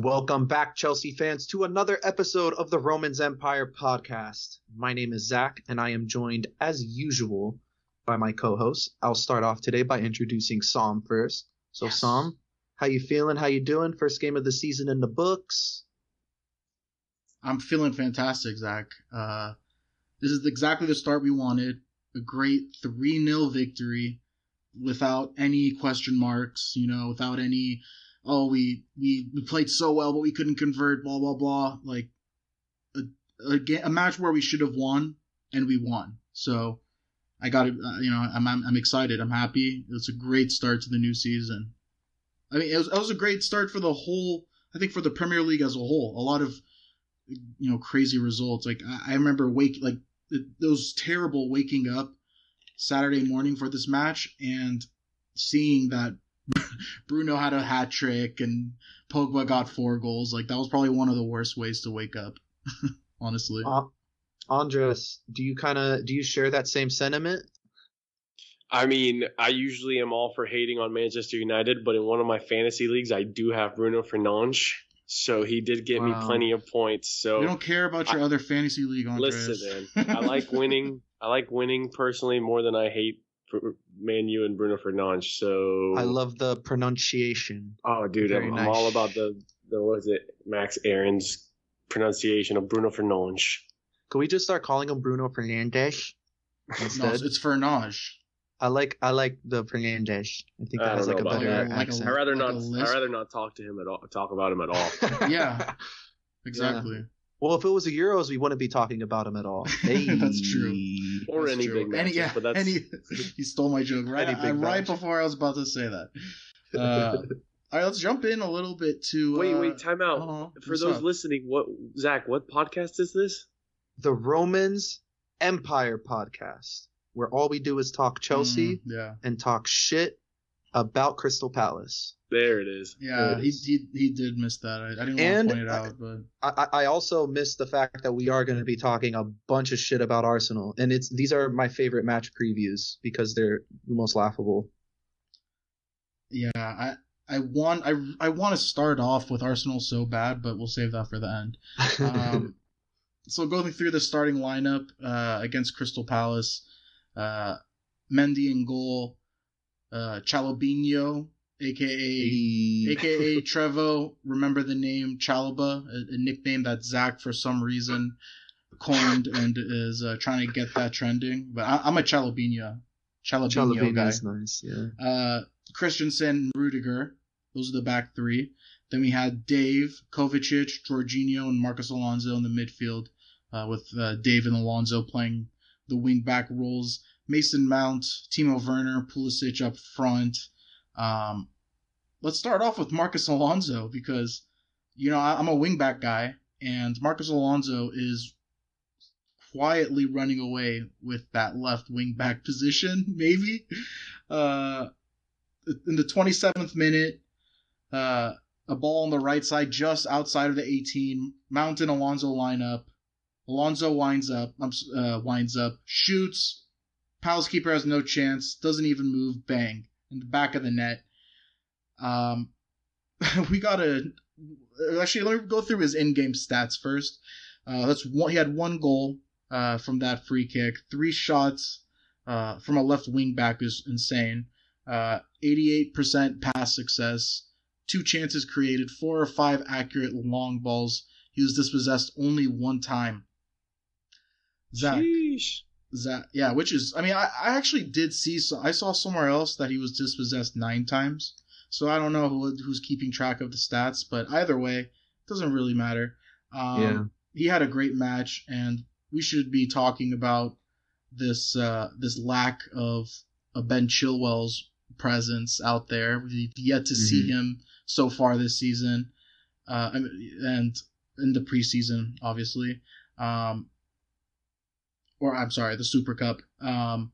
Welcome back, Chelsea fans, to another episode of the Romans Empire podcast. My name is Zach, and I am joined, as usual, by my co-host. I'll start off today by introducing Sam first. So, Yes. Sam, how you feeling? How you doing? First game of the season in the books. I'm feeling fantastic, Zach. Uh, this is exactly the start we wanted. A great 3 0 victory without any question marks, you know, without any, oh, we, we, we played so well, but we couldn't convert, blah, blah, blah. Like, a, a, ga- a match where we should have won, and we won. So, I got it, uh, you know, I'm, I'm, I'm excited. I'm happy. It's a great start to the new season. I mean, it was, it was a great start for the whole, I think for the Premier League as a whole. A lot of, you know crazy results. Like I, I remember wake like th- those terrible waking up Saturday morning for this match and seeing that Bruno had a hat trick and Pogba got four goals. Like that was probably one of the worst ways to wake up. honestly, Uh, Andres, do you kind of do you share that same sentiment? I mean, I usually am all for hating on Manchester United, but in one of my fantasy leagues, I do have Bruno Fernandes, so he did get me plenty of points. So you don't care about your other fantasy league. Andres. listen, man, I like winning. I like winning personally more than I hate Br- Man U and Bruno Fernandes. So I love the pronunciation. Oh, dude, Very I'm, I'm all about the the what is it, Max Aaron's pronunciation of Bruno Fernandes. Can we just start calling him Bruno Fernandes no, instead? it's, it's Fernage. I like I like the Fernandes. I think I that has like a better that. Like a- accent. I rather Like not. lisp? I rather not talk to him at all. Talk about him at all. Yeah, exactly. Well, if it was the Euros, we wouldn't be talking about him at all. That's true. or That's any true. big Any, matches, yeah, but that's any, he stole my joke right, big I- right before I was about to say that. Uh, all right, let's jump in a little bit to. wait, uh, wait, time out. uh-huh. For those up? listening, what Zach? What podcast is this? the Romans Empire podcast, where all we do is talk Chelsea Mm, yeah, and talk shit about Crystal Palace. There it is. yeah, There it he, he he did miss that. I, I didn't And want to point it out, but I, I I also missed the fact that we are going to be talking a bunch of shit about Arsenal, and it's these are my favorite match previews because they're the most laughable. yeah, I I want I I want to start off with Arsenal so bad, but we'll save that for the end. Um, so going through the starting lineup uh, against Crystal Palace, uh, Mendy in goal, uh, Chalobinho, aka aka Trevoh. Remember the name Chalobah, a, a nickname that Zach for some reason coined and is uh, trying to get that trending. But I, I'm a Chalobinho, Chalobinho guy. is nice, yeah. Uh, Christensen, Rudiger. Those are the back three. Then we had Dave, Kovacic, Jorginho, and Marcos Alonso in the midfield, uh, with uh, Dave and Alonso playing the wing back roles. Mason Mount, Timo Werner, Pulisic up front. Um, let's start off with Marcos Alonso because, you know, I, I'm a wing back guy, and Marcos Alonso is quietly running away with that left wing back position, maybe. Uh, in the 27th minute, uh, a ball on the right side just outside of the 18. Mount and Alonso line up. Alonso winds up, uh, winds up, shoots. Palace keeper has no chance, doesn't even move. Bang in the back of the net. Um, we gotta actually let me go through his in-game stats first. Uh, that's one. He had one goal uh, from that free kick, three shots uh, from a left wing back is insane. Uh, 88% pass success, two chances created, four or five accurate long balls. He was dispossessed only one time. Zach, Sheesh. Zach, yeah, which is, I mean, I, I actually did see, so I saw somewhere else that he was dispossessed nine times. So I don't know who, who's keeping track of the stats, but either way, it doesn't really matter. Um, Yeah. He had a great match, and we should be talking about this uh, this lack of a Ben Chilwell's presence out there. We've yet to see him so far this season, uh, and in the preseason, obviously. Um, or I'm sorry, the Super Cup. Um,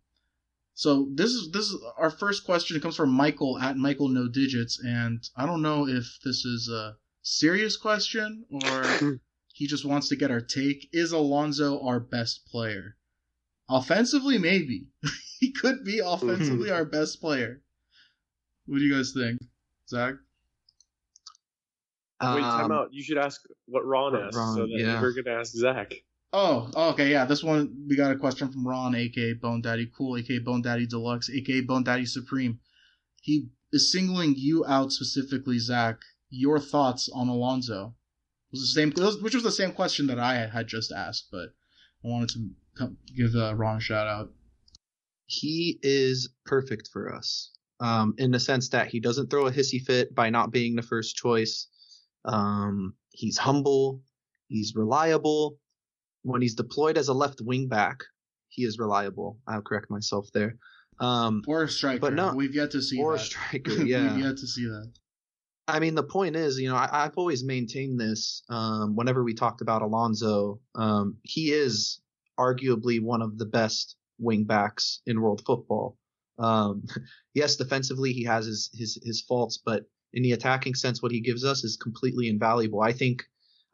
so this is this is our first question. It comes from Michael at Michael No Digits, and I don't know if this is a serious question or he just wants to get our take. Is Alonso our best player? Offensively, maybe he could be offensively our best player. What do you guys think, Zach? Wait, time Um, out. You should ask what Ron what asked, Ron- so that yeah. we're gonna ask Zach. Oh, okay, yeah. This one we got a question from Ron, aka Bone Daddy Cool, aka Bone Daddy Deluxe, aka Bone Daddy Supreme. He is singling you out specifically, Zach. Your thoughts on Alonso? Was the same, which was the same question that I had just asked, but I wanted to come, give uh, Ron a shout out. he is perfect for us um, in the sense that he doesn't throw a hissy fit by not being the first choice. Um, he's humble. He's reliable. When he's deployed as a left wing back, he is reliable. I'll correct myself there. Um, Or a striker. But no- we've yet to see or a that. striker, yeah. we've yet to see that. I mean, the point is, you know, I, I've always maintained this. Um, whenever we talked about Alonso, um, he is arguably one of the best wing backs in world football. Um, yes, defensively he has his, his his faults, but in the attacking sense, what he gives us is completely invaluable. I think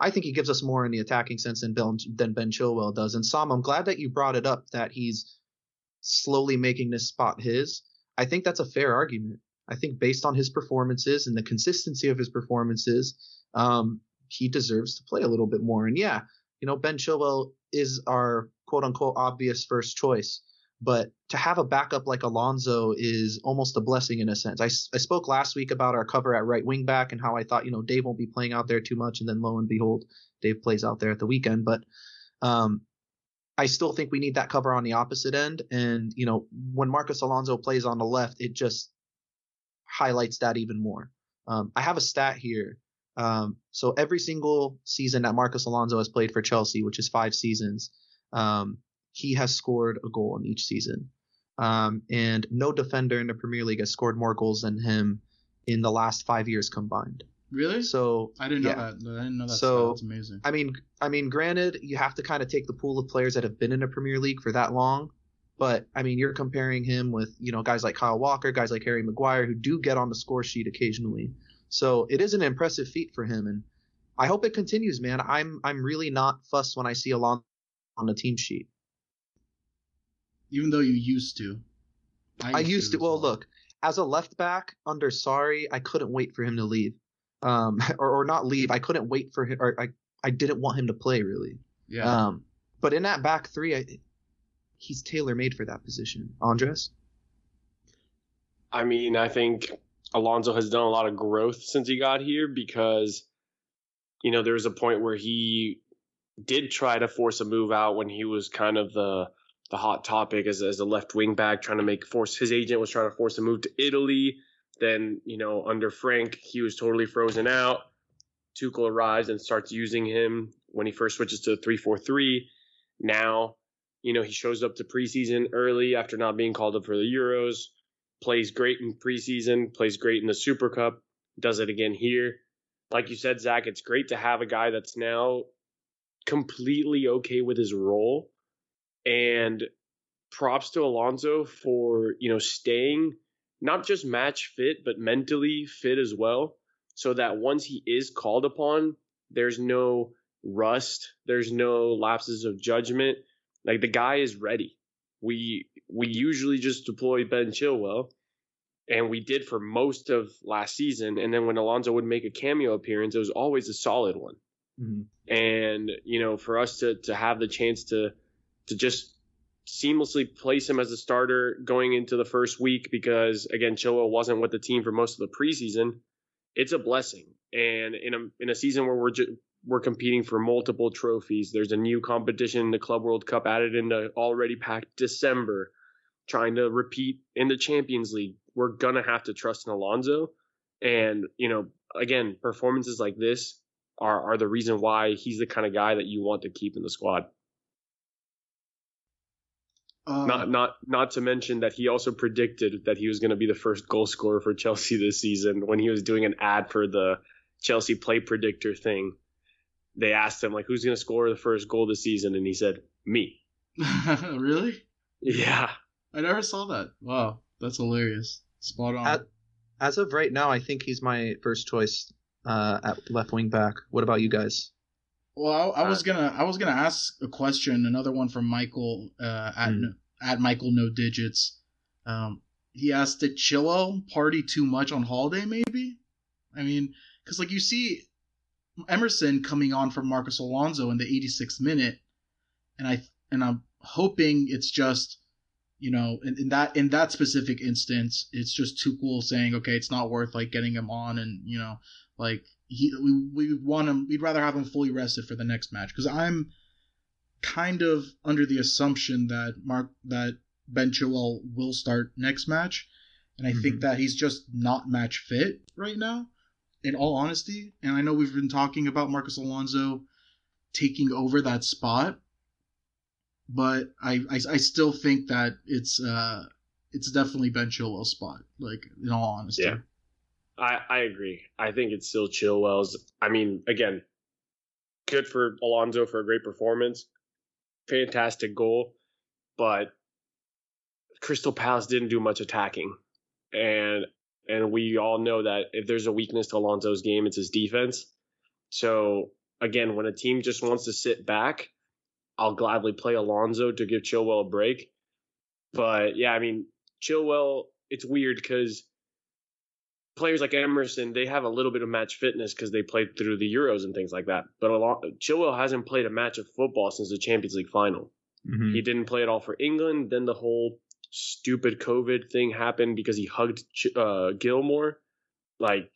I think he gives us more in the attacking sense than Ben, than Ben Chilwell does. And Sam, I'm glad that you brought it up that he's slowly making this spot his. I think that's a fair argument. I think based on his performances and the consistency of his performances, um, he deserves to play a little bit more. And yeah, you know, Ben Chilwell is our quote unquote obvious first choice. But to have a backup like Alonso is almost a blessing in a sense. I, I spoke last week about our cover at right wing back and how I thought, you know, Dave won't be playing out there too much. And then lo and behold, Dave plays out there at the weekend. But um, I still think we need that cover on the opposite end. And, you know, when Marcos Alonso plays on the left, it just highlights that even more. Um, I have a stat here. Um, so every single season that Marcos Alonso has played for Chelsea, which is five seasons, um, he has scored a goal in each season. Um, and no defender in the Premier League has scored more goals than him in the last five years combined. Really? So I didn't know that. I didn't know that. So- That's amazing. I mean, I mean, granted, you have to kind of take the pool of players that have been in the Premier League for that long. But I mean, you're comparing him with you know guys like Kyle Walker, guys like Harry Maguire, who do get on the score sheet occasionally. So it is an impressive feat for him, and I hope it continues, man. I'm I'm really not fussed when I see Alonso on the team sheet. Even though you used to. I used to. as Well, look, as a left back under Sorry, I couldn't wait for him to leave, um, or, or not leave. I couldn't wait for him, or I I didn't want him to play really. Yeah. Um, but in that back three, I, he's tailor made for that position. Andres, I mean, I think Alonso has done a lot of growth since he got here because, you know, there was a point where he did try to force a move out when he was kind of the the hot topic as as a left wing back, trying to make force. His agent was trying to force a move to Italy. Then, you know, under Frank, he was totally frozen out. Tuchel arrives and starts using him when he first switches to three four three. Now, you know, he shows up to preseason early after not being called up for the Euros plays great in preseason, plays great in the Super Cup, does it again here. Like you said, Zach, it's great to have a guy that's now completely okay with his role. And props to Alonso for, you know, staying not just match fit, but mentally fit as well. So that once he is called upon, there's no rust, there's no lapses of judgment. Like the guy is ready. We we usually just deploy Ben Chilwell, and we did for most of last season. And then when Alonso would make a cameo appearance, it was always a solid one. Mm-hmm. And you know, for us to to have the chance to to just seamlessly place him as a starter going into the first week because again Chilwell wasn't with the team for most of the preseason, it's a blessing. And in a in a season where we're ju- we're competing for multiple trophies, there's a new competition, the Club World Cup added into already packed December, trying to repeat in the Champions League. We're gonna have to trust in Alonso, and you know, again, performances like this are are the reason why he's the kind of guy that you want to keep in the squad. Uh, Not not not to mention that he also predicted that he was going to be the first goal scorer for Chelsea this season when he was doing an ad for the Chelsea play predictor thing. They asked him like who's going to score the first goal this season and he said me. really? Yeah. I never saw that. Wow, that's hilarious. Spot on. At- as of right now, I think he's my first choice uh, at left wing back. What about you guys? Well, I, I was gonna I was gonna ask a question, another one from Michael uh, at no, at Michael No Digits. Um, he asked, "Did Chilwell party too much on holiday? Maybe? I mean, because like you see, Emerson coming on from Marcos Alonso in the 86th minute, and I and I'm hoping it's just you know in, in that in that specific instance it's just Tuchel saying okay it's not worth like getting him on and you know like he we we want him we'd rather have him fully rested for the next match because I'm kind of under the assumption that Mark that Ben Chilwell will start next match, and I mm-hmm. think that he's just not match fit right now. In all honesty, and I know we've been talking about Marcos Alonso taking over that spot, but I I, I still think that it's uh it's definitely Ben Chilwell's spot. Like in all honesty. Yeah. I, I agree. I think it's still Chilwell's. I mean, again, good for Alonso for a great performance fantastic goal, but Crystal Palace didn't do much attacking, and and we all know that if there's a weakness to Alonso's game, it's his defense. So again, when a team just wants to sit back, I'll gladly play Alonso to give Chilwell a break. But yeah, I mean Chilwell, it's weird because players like Emerson, they have a little bit of match fitness because they played through the Euros and things like that. But a lot, Chilwell hasn't played a match of football since the Champions League final. Mm-hmm. He didn't play at all for England. Then the whole stupid COVID thing happened because he hugged uh, Gilmour. Like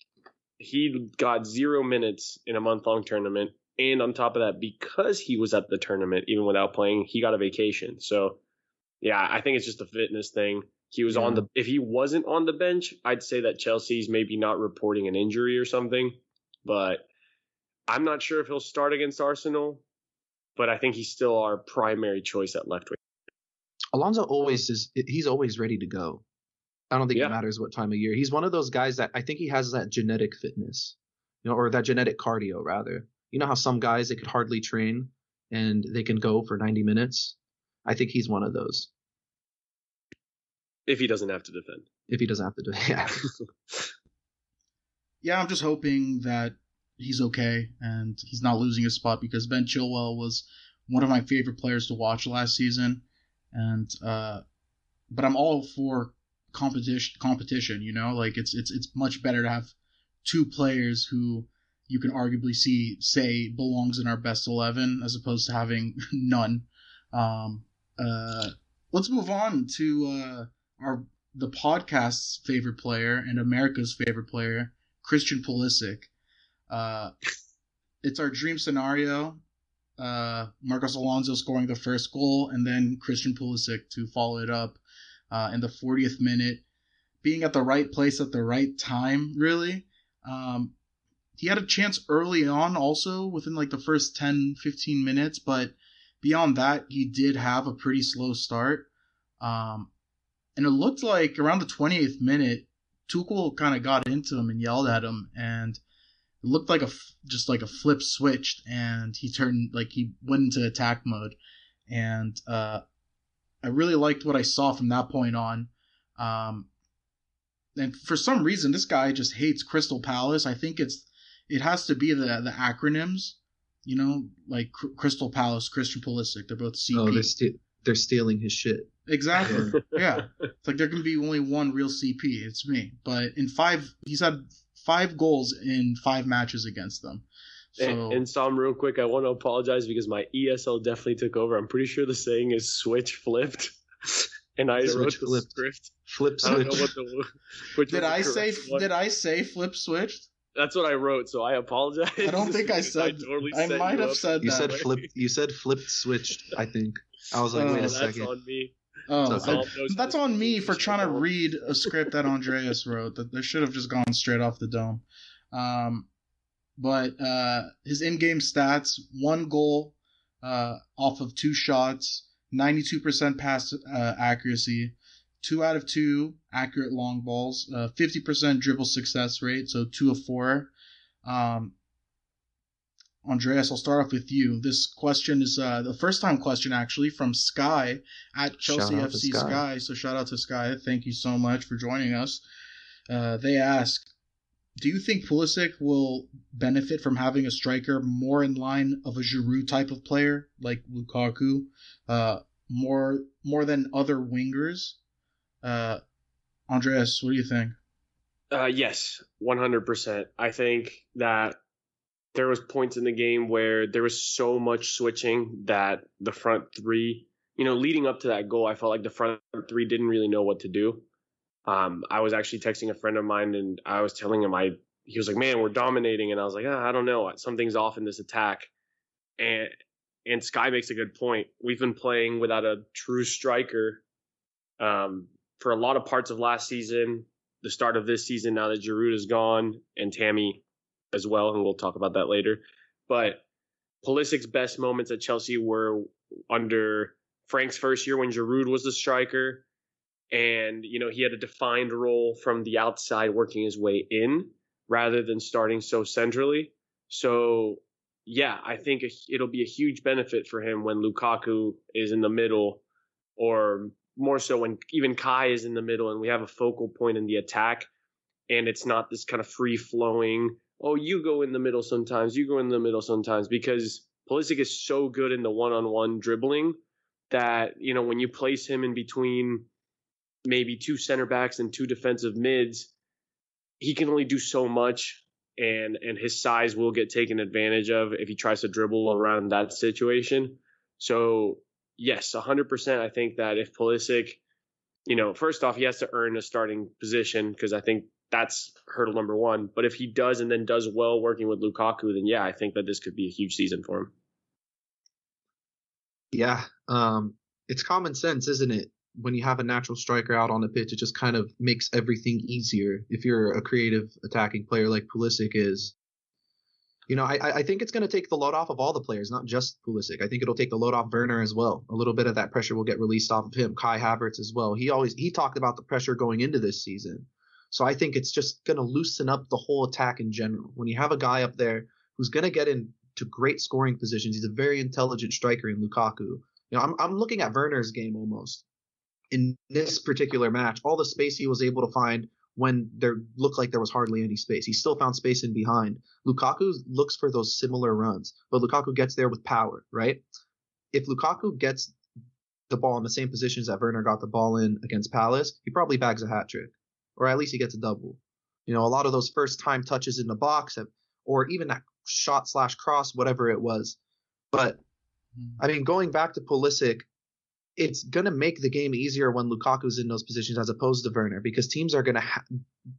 he got zero minutes in a month long tournament. And on top of that, because he was at the tournament, even without playing, he got a vacation. So, yeah, I think it's just a fitness thing. He was yeah. on the if he wasn't on the bench, I'd say that Chelsea's maybe not reporting an injury or something. But I'm not sure if he'll start against Arsenal, but I think he's still our primary choice at left wing. Alonso always is he's always ready to go. I don't think yeah. it matters what time of year. He's one of those guys that I think he has that genetic fitness, you know, or that genetic cardio rather. You know how some guys they could hardly train and they can go for 90 minutes. I think he's one of those. If he doesn't have to defend. If he doesn't have to defend, yeah. yeah, I'm just hoping that he's okay and he's not losing his spot because Ben Chilwell was one of my favorite players to watch last season, and uh, but I'm all for competition. Competition, you know, like it's it's it's much better to have two players who you can arguably see say belongs in our best eleven as opposed to having none. Um, uh, let's move on to uh, our the podcast's favorite player and America's favorite player, Christian Pulisic. Uh, it's our dream scenario. Uh, Marcos Alonso scoring the first goal, and then Christian Pulisic to follow it up uh, in the 40th minute, being at the right place at the right time. Really, um, he had a chance early on, also within like the first 10, 15 minutes, but beyond that, he did have a pretty slow start. Um, and it looked like around the 28th minute, Tuchel kind of got into him and yelled at him, and it looked like a just like a flip switched, and he turned like he went into attack mode, and uh, I really liked what I saw from that point on. Um, and for some reason, this guy just hates Crystal Palace. I think it's it has to be the the acronyms, you know, like Crystal Palace, Christian Pulisic. They're both CP. Oh, they're stealing his shit. Exactly. yeah. It's like there can be only one real CP. It's me. But in five, he's had five goals in five matches against them. So, and, and Sam, real quick, I want to apologize because my ESL definitely took over. I'm pretty sure the saying is switch flipped. and I switch wrote the flipped. script. Flip switch. I don't know what the, which did I say? One. Did I say flip switched? That's what I wrote, so I apologize. I don't think I said. I, totally I might have said you that. said flip. You said flipped switched. I think. I was like, uh, wait a second. That's on me. Oh, so that's on me for trying to read a script that Andreas wrote. That they should have just gone straight off the dome. Um, but uh, his in-game stats: one goal uh, off of two shots, 92% pass uh, accuracy, two out of two accurate long balls, 50% uh, dribble success rate, so two of four. Um, Andreas, I'll start off with you. This question is uh, the first time question actually from Sky at Chelsea FC Sky. Sky. So shout out to Sky. Thank you so much for joining us. Uh, they ask, do you think Pulisic will benefit from having a striker more in line of a Giroud type of player like Lukaku, uh, more more than other wingers? Uh, Andreas, what do you think? Uh, yes, one hundred percent. I think that there was points in the game where there was so much switching that the front three, you know, leading up to that goal, I felt like the front three didn't really know what to do. Um, I was actually texting a friend of mine and I was telling him I he was like, "Man, we're dominating," and I was like, ah, "I don't know, something's off in this attack." And and Sky makes a good point. We've been playing without a true striker um, for a lot of parts of last season, the start of this season. Now that Giroud is gone and Tammy as well, and we'll talk about that later. But Pulisic's best moments at Chelsea were under Frank's first year when Giroud was the striker, and you know he had a defined role from the outside, working his way in rather than starting so centrally. So yeah, I think it'll be a huge benefit for him when Lukaku is in the middle, or more so when even Kai is in the middle, and we have a focal point in the attack, and it's not this kind of free flowing. Oh, you go in the middle sometimes, you go in the middle sometimes, because Pulisic is so good in the one-on-one dribbling that you know when you place him in between maybe two center backs and two defensive mids, he can only do so much and and his size will get taken advantage of if he tries to dribble around that situation. So yes, 100%. I think that if Pulisic, you know, first off, he has to earn a starting position because I think that's hurdle number one. But if he does and then does well working with Lukaku, then yeah, I think that this could be a huge season for him. Yeah, um, it's common sense, isn't it? when you have a natural striker out on the pitch, it just kind of makes everything easier. If you're a creative attacking player like Pulisic is, you know, I, I think it's going to take the load off of all the players, not just Pulisic. I think it'll take the load off Werner as well. A little bit of that pressure will get released off of him. Kai Havertz as well. He always he talked about the pressure going into this season. So I think it's just going to loosen up the whole attack in general. When you have a guy up there who's going to get into great scoring positions, he's a very intelligent striker in Lukaku. You know, I'm I'm looking at Werner's game almost in this particular match, all the space he was able to find when there looked like there was hardly any space. He still found space in behind. Lukaku looks for those similar runs, but Lukaku gets there with power, right? If Lukaku gets the ball in the same positions that Werner got the ball in against Palace, he probably bags a hat trick, or at least he gets a double. You know, a lot of those first time touches in the box, have, or even that shot slash cross, whatever it was. But hmm. I mean, going back to Pulisic, it's going to make the game easier when Lukaku's in those positions as opposed to Werner because teams are going to ha-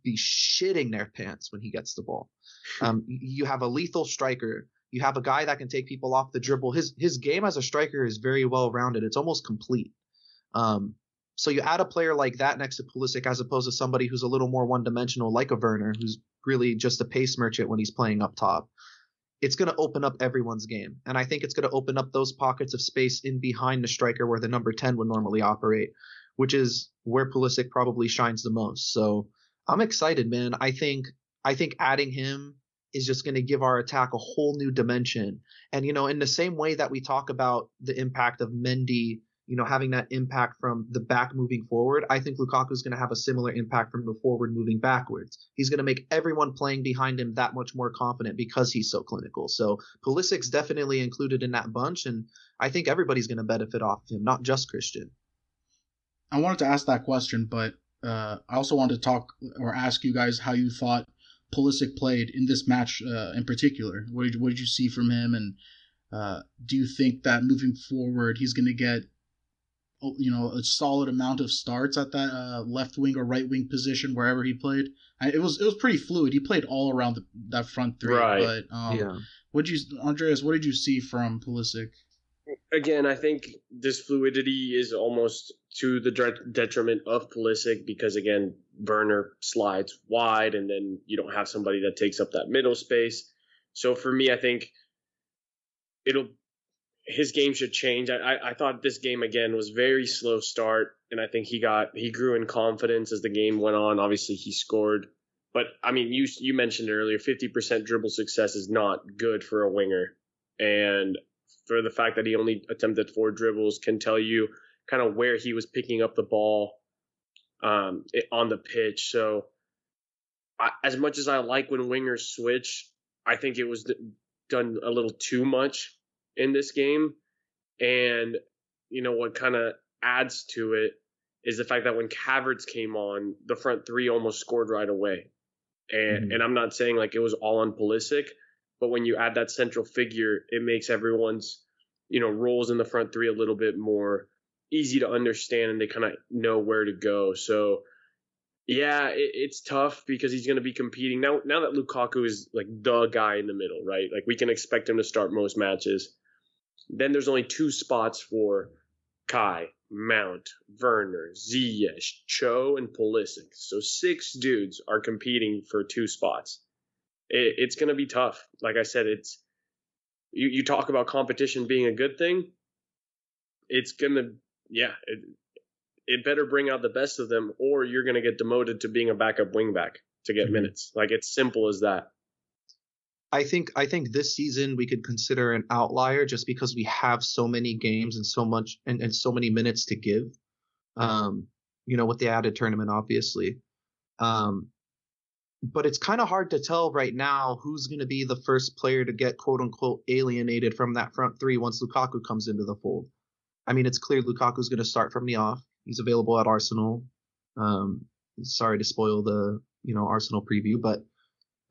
be shitting their pants when he gets the ball. Um, you have a lethal striker. You have a guy that can take people off the dribble. His his game as a striker is very well rounded. It's almost complete. Um, so you add a player like that next to Pulisic as opposed to somebody who's a little more one dimensional like a Werner, who's really just a pace merchant when he's playing up top it's going to open up everyone's game. And I think it's going to open up those pockets of space in behind the striker where the number 10 would normally operate, which is where Pulisic probably shines the most. So I'm excited, man. I think I think adding him is just going to give our attack a whole new dimension. And you know, in the same way that we talk about the impact of Mendy you know, having that impact from the back moving forward, I think Lukaku is going to have a similar impact from the forward moving backwards. He's going to make everyone playing behind him that much more confident because he's so clinical. So Pulisic's definitely included in that bunch, and I think everybody's going to benefit off him, not just Christian. I wanted to ask that question, but uh, I also wanted to talk or ask you guys how you thought Pulisic played in this match uh, in particular. What did, what did you see from him, and uh, do you think that moving forward he's going to get you know a solid amount of starts at that uh, left wing or right wing position wherever he played. I, it was it was pretty fluid. He played all around the, that front three. Right. But um, yeah. What you Andreas? What did you see from Pulisic? Again, I think this fluidity is almost to the detriment of Pulisic because again, Werner slides wide, and then you don't have somebody that takes up that middle space. So for me, I think it'll his game should change. I, I, thought this game again was very slow start, and I think he got he grew in confidence as the game went on. Obviously, he scored, but I mean, you you mentioned earlier, fifty percent dribble success is not good for a winger, and for the fact that he only attempted four dribbles can tell you kind of where he was picking up the ball um, on the pitch. So, I, as much as I like when wingers switch, I think it was done a little too much in this game. And, you know, what kind of adds to it is the fact that when Havertz came on, the front three almost scored right away. And, mm-hmm. and I'm not saying like it was all on Pulisic, but when you add that central figure, it makes everyone's you know roles in the front three a little bit more easy to understand, and they kind of know where to go. So. Yeah, it, it's tough because he's going to be competing now. Now that Lukaku is like the guy in the middle, right? Like we can expect him to start most matches. Then there's only two spots for Kai, Mount, Werner, Ziyech, Cho, and Pulisic. So six dudes are competing for two spots. It, it's going to be tough. Like I said, it's you, you talk about competition being a good thing. It's going to, yeah, it, it better bring out the best of them, or you're going to get demoted to being a backup wingback to get mm-hmm. minutes. Like it's simple as that. I think I think this season we could consider an outlier just because we have so many games and so much and, and so many minutes to give. Um, you know, with the added tournament, obviously. Um, but it's kind of hard to tell right now who's going to be the first player to get quote unquote alienated from that front three once Lukaku comes into the fold. I mean, it's clear Lukaku's going to start from the off. He's available at Arsenal. Um, sorry to spoil the you know Arsenal preview, but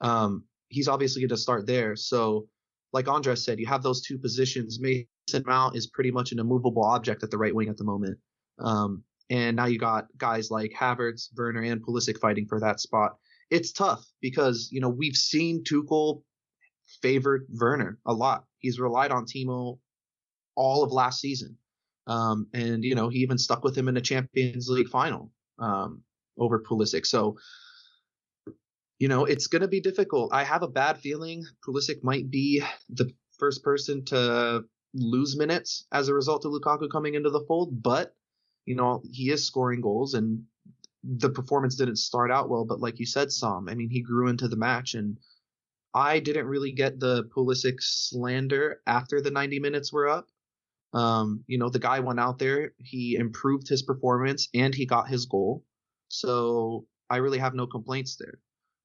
um, he's obviously going to start there. So, like Andres said, you have those two positions. Mason Mount is pretty much an immovable object at the right wing at the moment. Um, and now you got guys like Havertz, Werner, and Pulisic fighting for that spot. It's tough because you know we've seen Tuchel favored Werner a lot. He's relied on Timo all of last season, um, and you know he even stuck with him in the Champions League final um, over Pulisic. So you know, it's going to be difficult. I have a bad feeling Pulisic might be the first person to lose minutes as a result of Lukaku coming into the fold, but you know, he is scoring goals and the performance didn't start out well, but like you said, Sam, I mean, he grew into the match and I didn't really get the Pulisic slander after the 90 minutes were up. Um, you know, the guy went out there, he improved his performance and he got his goal. So I really have no complaints there.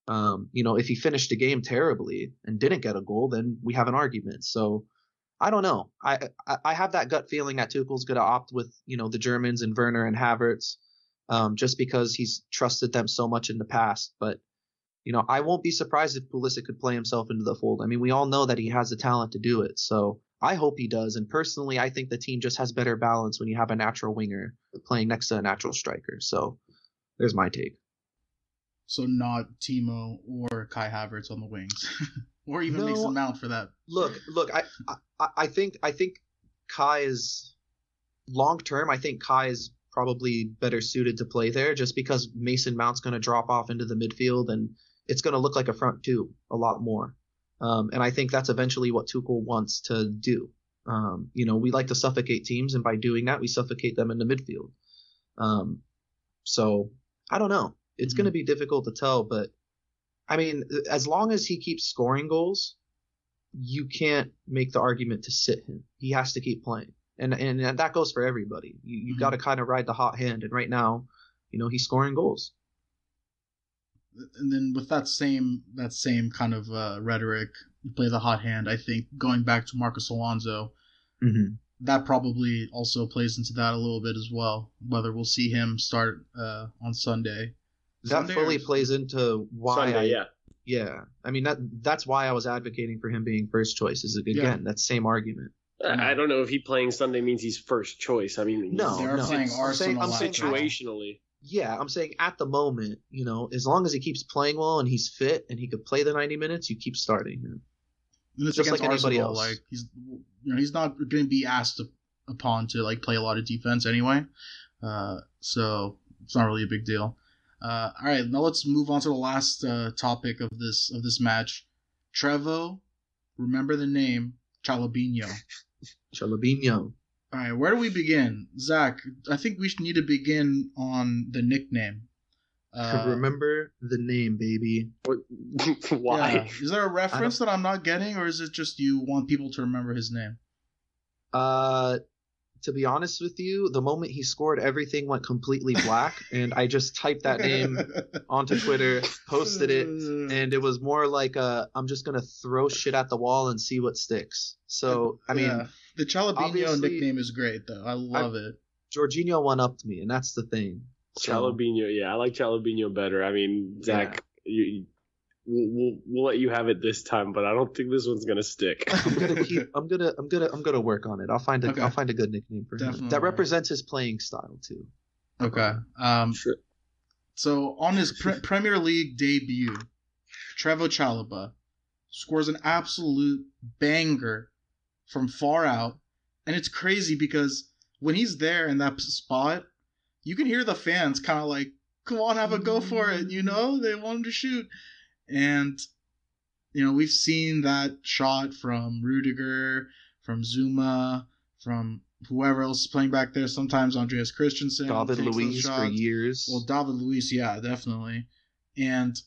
Um, you know, if he finished the game terribly and didn't get a goal, then we have an argument. So I don't know. I I, I have that gut feeling that Tuchel's going to opt with you know the Germans and Werner and Havertz, um, just because he's trusted them so much in the past. But you know, I won't be surprised if Pulisic could play himself into the fold. I mean, we all know that he has the talent to do it. So I hope he does. And personally, I think the team just has better balance when you have a natural winger playing next to a natural striker. So there's my take so not Timo or Kai Havertz on the wings, or even no, Mason Mount for that. Look, look, I, I, I think, I think Kai is long term. I think Kai is probably better suited to play there, just because Mason Mount's going to drop off into the midfield, and it's going to look like a front two a lot more. Um, and I think that's eventually what Tuchel wants to do. Um, you know, we like to suffocate teams, and by doing that, we suffocate them in the midfield. Um, so I don't know it's mm-hmm. going to be difficult to tell, but I mean, as long as he keeps scoring goals, you can't make the argument to sit him. He has to keep playing, and and, and that goes for everybody. You you mm-hmm. got to kind of ride the hot hand, and right now, you know, he's scoring goals. And then with that same that same kind of uh, rhetoric, play the hot hand. I think going back to Marcos Alonso, mm-hmm. that probably also plays into that a little bit as well. Whether we'll see him start uh, on Sunday that Sunday fully or... plays into why Sunday, I, yeah. Yeah. I mean that that's why I was advocating for him being first choice. Is again yeah. that same argument. I don't know if he playing Sunday means he's first choice. I mean, no, they're no. playing Arsenal I'm saying, situationally. Yeah, I'm saying at the moment, you know, as long as he keeps playing well and he's fit and he could play the 90 minutes, you keep starting him. Just like anybody Arsenal, else. Like he's, you know, he's not going to be asked upon to like play a lot of defense anyway. Uh, so it's not really a big deal. Uh, all right, now let's move on to the last uh, topic of this of this match. Trevoh, remember the name Chalobinho. Chalobinho. All right, where do we begin, Zach? I think we need to begin on the nickname. Uh, remember the name, baby. Why? Yeah. Is there a reference that I'm not getting, or is it just you want people to remember his name? Uh, to be honest with you, the moment he scored, everything went completely black, and I just typed that name onto Twitter, posted it, and it was more like a I'm just gonna throw shit at the wall and see what sticks. So I mean, yeah. the Chalobinho nickname is great though. I love I, it. Jorginho one upped me, and that's the thing. So, Chalobinho, yeah, I like Chalobinho better. I mean, Zach, yeah. you, we'll, we'll, we'll let you have it this time, but I don't think this one's gonna stick. I'm gonna keep. I'm gonna. I'm gonna. I'm gonna work on it. I'll find a. Okay. will find a good nickname for him that represents his playing style too. Okay. Um, sure. So on his pre- Premier League debut, Trevoh Chalobah scores an absolute banger from far out, and it's crazy because when he's there in that spot, you can hear the fans kind of like, "Come on, have a go for it," you know? They want him to shoot, and you know we've seen that shot from Rudiger, from Zouma, from whoever else is playing back there. Sometimes Andreas Christensen, David Luiz for years. Well, David Luiz, yeah, definitely. And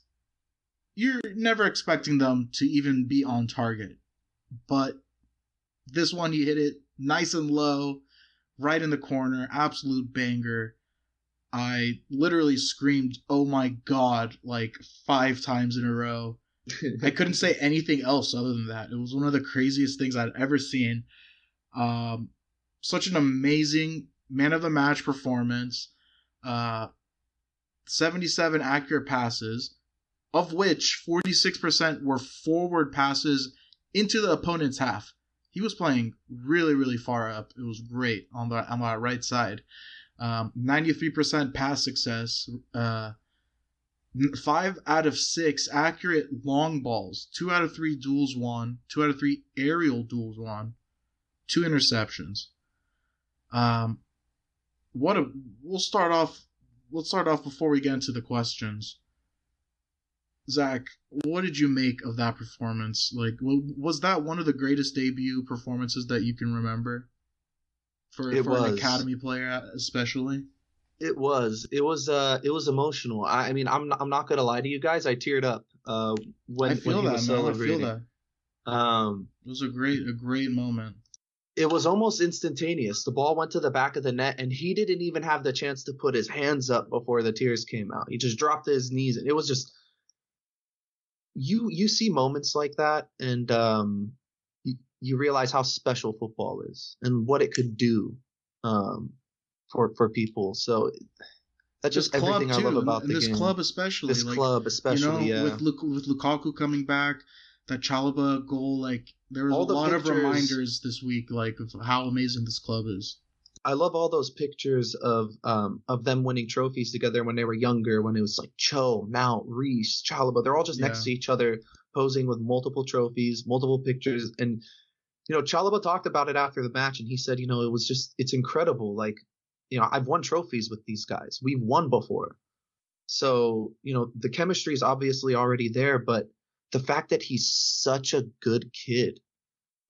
you're never expecting them to even be on target. But this one, he hit it nice and low, right in the corner, absolute banger. I literally screamed, oh my god, like five times in a row. I couldn't say anything else other than that. It was one of the craziest things I'd ever seen. Um, such an amazing man of the match performance. Uh, 77 accurate passes, of which 46% were forward passes into the opponent's half. He was playing really, really far up. It was great on the on the right side. Um, 93% pass success. Uh, five out of six accurate long balls. Two out of three duels won. Two out of three aerial duels won. Two interceptions. Um, what a we'll start off. Let's start off before we get into the questions. Zach, what did you make of that performance? Like, was that one of the greatest debut performances that you can remember for, for an academy player, especially? It was. It was. Uh. It was emotional. I, I mean, I'm. Not, I'm not gonna lie to you guys. I teared up. Uh. When I feel when he that, was man. I celebrating. feel that. Um. It was a great, a great moment. It was almost instantaneous. The ball went to the back of the net, and he didn't even have the chance to put his hands up before the tears came out. He just dropped to his knees, and it was just. You you see moments like that, and um, you, realize how special football is and what it could do, um, for for people. So that's just this everything too, I love about this game. club especially. this like, club, especially, you know, yeah. with with Lukaku coming back, that Chalobah goal, like there was All a lot of reminders this week, like of how amazing this club is. I love all those pictures of um of them winning trophies together when they were younger, when it was like Cho, Mount, Reece, Chalobah. They're all just next to each other, posing with multiple trophies, multiple pictures. And you know, Chalobah talked about it after the match, and he said, you know, it was just it's incredible. Like, you know, I've won trophies with these guys. We've won before. So, you know, the chemistry is obviously already there, but the fact that he's such a good kid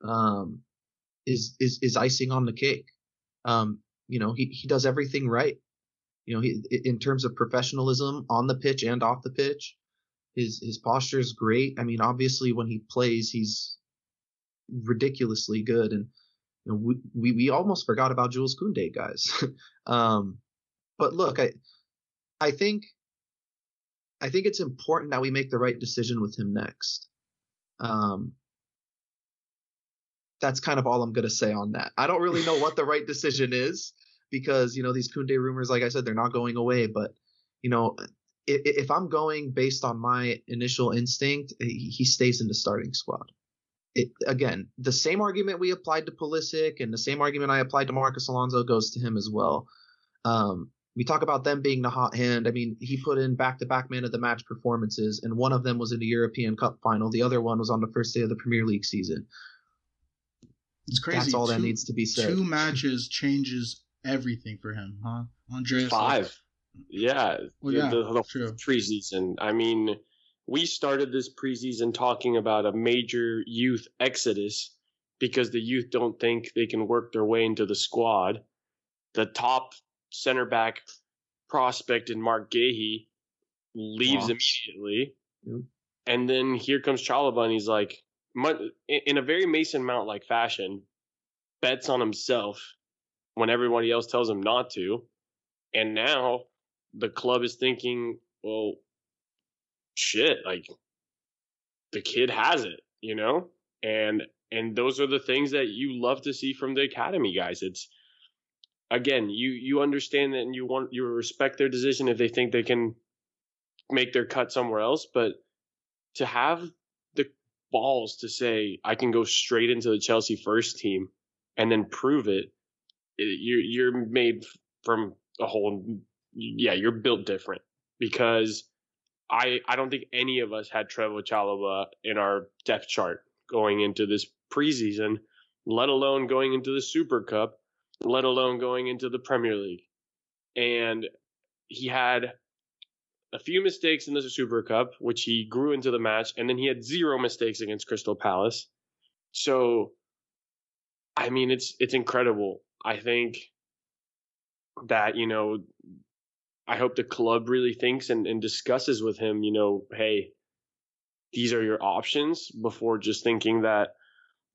um is is is icing on the cake. Um, you know, he, he does everything right. You know, he in terms of professionalism on the pitch and off the pitch, his his posture is great. I mean, obviously when he plays, he's ridiculously good, and you know, we, we we almost forgot about Jules Koundé, guys. um, but look, I I think I think it's important that we make the right decision with him next. Um, that's kind of all I'm to say on that. I don't really know what the right decision is because, you know, these Koundé rumors, like I said, they're not going away. But, you know, if, if I'm going based on my initial instinct, he stays in the starting squad. It, again, the same argument we applied to Pulisic and the same argument I applied to Marcos Alonso goes to him as well. Um, we talk about them being the hot hand. I mean, he put in back-to-back man of the match performances, and one of them was in the European Cup final. The other one was on the first day of the Premier League season. It's crazy. That's all that Two- needs to be said. Two matches changes everything for him, huh? Andreas. Five. Yeah. Well, yeah, the, the true. preseason. I mean, we started this preseason talking about a major youth exodus because the youth don't think they can work their way into the squad. The top center back prospect in Marc Guehi leaves Wow. immediately. And then here comes Chalobah, and he's like, in in a very Mason Mount like fashion, bets on himself when everybody else tells him not to. And now the club is thinking, well, shit, like the kid has it, you know? And and those are the things that you love to see from the academy guys. It's again, you you understand that and you want you respect their decision if they think they can make their cut somewhere else, but to have the balls to say I can go straight into the Chelsea first team and then prove it, it you're you're made from a whole yeah you're built different because I I don't think any of us had Trevoh Chalobah in our depth chart going into this preseason, let alone going into the Super Cup, let alone going into the Premier League. And he had a few mistakes in the Super Cup, which he grew into the match, and then he had zero mistakes against Crystal Palace. So, I mean, it's it's incredible. I think that you know, I hope the club really thinks and, and discusses with him. You know, hey, these are your options before just thinking that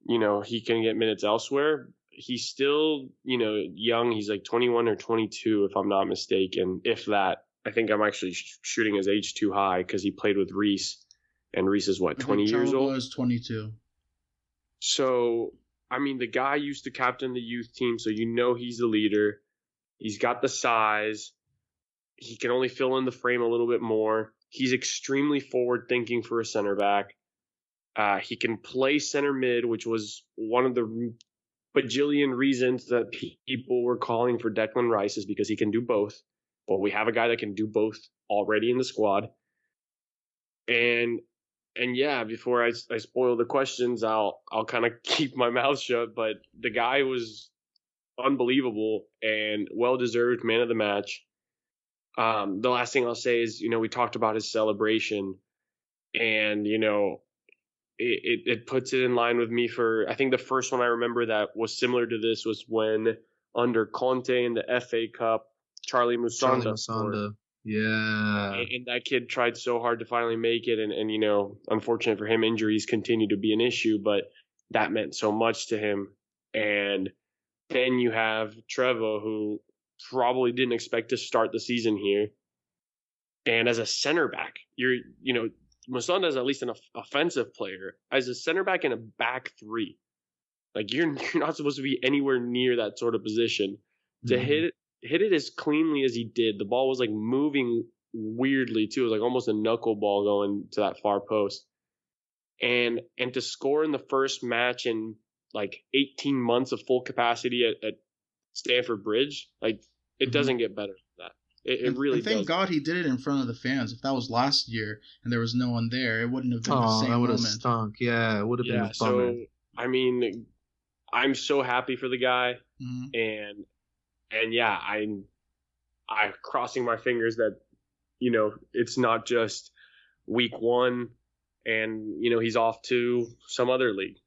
you know he can get minutes elsewhere. He's still you know young. He's like 21 or 22, if I'm not mistaken, if that I think I'm actually sh- shooting his age too high because he played with Reece, and Reece is what 20 years old. Was 22. So I mean, the guy used to captain the youth team, so you know he's the leader. He's got the size. He can only fill in the frame a little bit more. He's extremely forward thinking for a center back. Uh, he can play center mid, which was one of the bajillion reasons that people were calling for Declan Rice is because he can do both. Well, we have a guy that can do both already in the squad. And and yeah, before I, I spoil the questions, I'll I'll kind of keep my mouth shut. But the guy was unbelievable and well deserved man of the match. Um, the last thing I'll say is, you know, we talked about his celebration, and you know, it, it, it puts it in line with me for I think the first one I remember that was similar to this was when under Conte in the FA Cup Charlie Musonda. Charlie Musonda. Yeah. And, and, that kid tried so hard to finally make it. And, and, you know, unfortunate for him, injuries continue to be an issue, but that meant so much to him. And then you have Trevoh, who probably didn't expect to start the season here. And as a center back, you're, you know, Musonda is at least an offensive player. As a center back in a back three, like you're, you're not supposed to be anywhere near that sort of position. To mm-hmm. hit hit it as cleanly as he did. The ball was like moving weirdly too. It was like almost a knuckleball going to that far post. And and to score in the first match in like 18 months of full capacity at, at Stamford Bridge, like it mm-hmm. doesn't get better than that. It, it really. And thank does. God he did it in front of the fans. If that was last year and there was no one there, it wouldn't have been oh, the same that would moment. have stunk. Yeah, it would have yeah, been a bummer. So I mean, I'm so happy for the guy, mm-hmm. and and yeah, I'm I'm crossing my fingers that you know it's not just week one and you know he's off to some other league.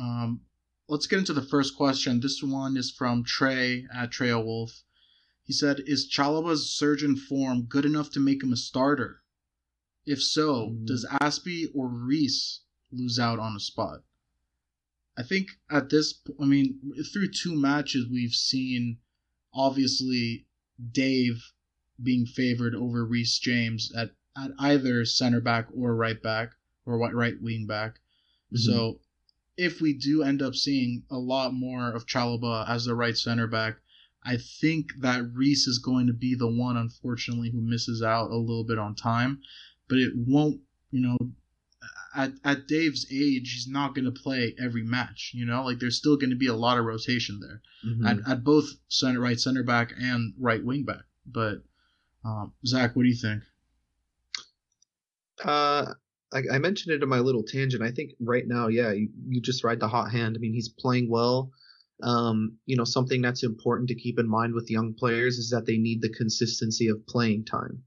Um, let's get into the first question. This one is from Trey at Trail Wolf. He said, "Is Chalobah's surgeon form good enough to make him a starter? If so, mm. does Azpi or Reece lose out on a spot?" I think at this, I mean, through two matches, we've seen obviously Dave being favored over Reece James at, at either center back or right back or right wing back. Mm-hmm. So if we do end up seeing a lot more of Chalobah as the right center back, I think that Reece is going to be the one, unfortunately, who misses out a little bit on time. But it won't, you know, at, at Dave's age, he's not going to play every match. You know, like there's still going to be a lot of rotation there mm-hmm. at, at both center, right center back and right wing back. But um, Zach, what do you think? Uh, I, I, mentioned it in my little tangent. I think right now, yeah, you, you just ride the hot hand. I mean, he's playing well. Um, you know, something that's important to keep in mind with young players is that they need the consistency of playing time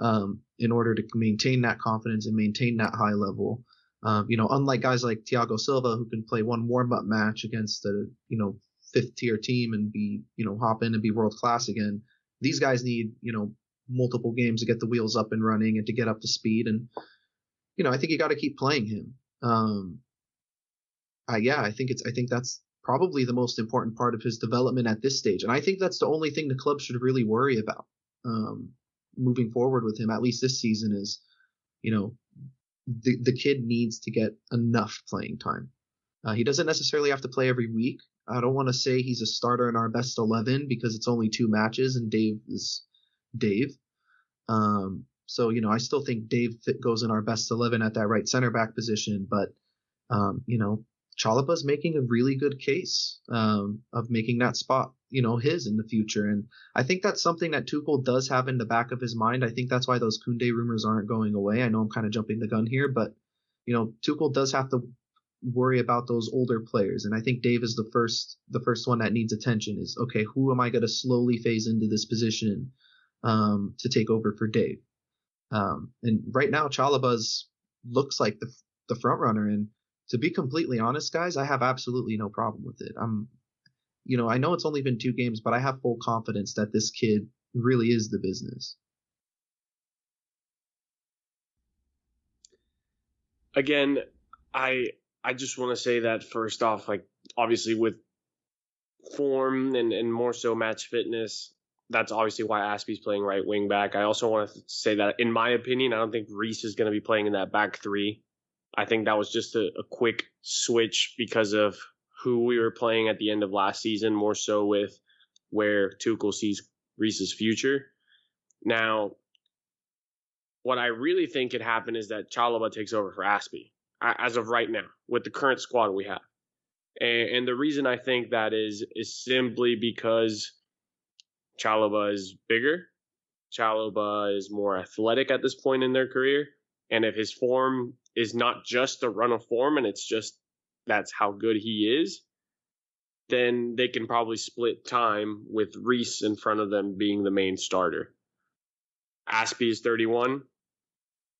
um, in order to maintain that confidence and maintain that high level. Um, you know, unlike guys like Thiago Silva who can play one warm up match against a you know fifth tier team and be you know hop in and be world class again. These guys need you know multiple games to get the wheels up and running and to get up to speed. And you know, I think you got to keep playing him. Um, uh, yeah, I think it's I think that's probably the most important part of his development at this stage. And I think that's the only thing the club should really worry about. Um, moving forward with him, at least this season, is you know the the kid needs to get enough playing time. Uh, he doesn't necessarily have to play every week. I don't want to say he's a starter in our best eleven because it's only two matches and Dave is Dave. Um, so you know, I still think Dave goes in our best eleven at that right center back position, but um, you know, Chalobah's making a really good case um, of making that spot, you know, his in the future. And I think that's something that Tuchel does have in the back of his mind. I think that's why those Koundé rumors aren't going away. I know I'm kind of jumping the gun here, but you know, Tuchel does have to worry about those older players. And I think Dave is the first the first one that needs attention is okay, who am I going to slowly phase into this position um, to take over for Dave? Um, and right now, Chalobah's looks like the the front runner. And to be completely honest, guys, I have absolutely no problem with it. I'm, you know, I know it's only been two games, but I have full confidence that this kid really is the business. Again, I I just want to say that first off, like obviously with form and, and more so match fitness, that's obviously why Azpi's playing right wing back. I also want to say that in my opinion, I don't think Reece is going to be playing in that back three. I think that was just a, a quick switch because of who we were playing at the end of last season, more so with where Tuchel sees Reece's future. Now, what I really think could happen is that Chalobah takes over for Azpi as of right now with the current squad we have. And, and the reason I think that is is simply because Chalobah is bigger. Chalobah is more athletic at this point in their career. And if his form is not just a run of form and it's just that's how good he is, then they can probably split time with Reece in front of them being the main starter. Azpi is 31.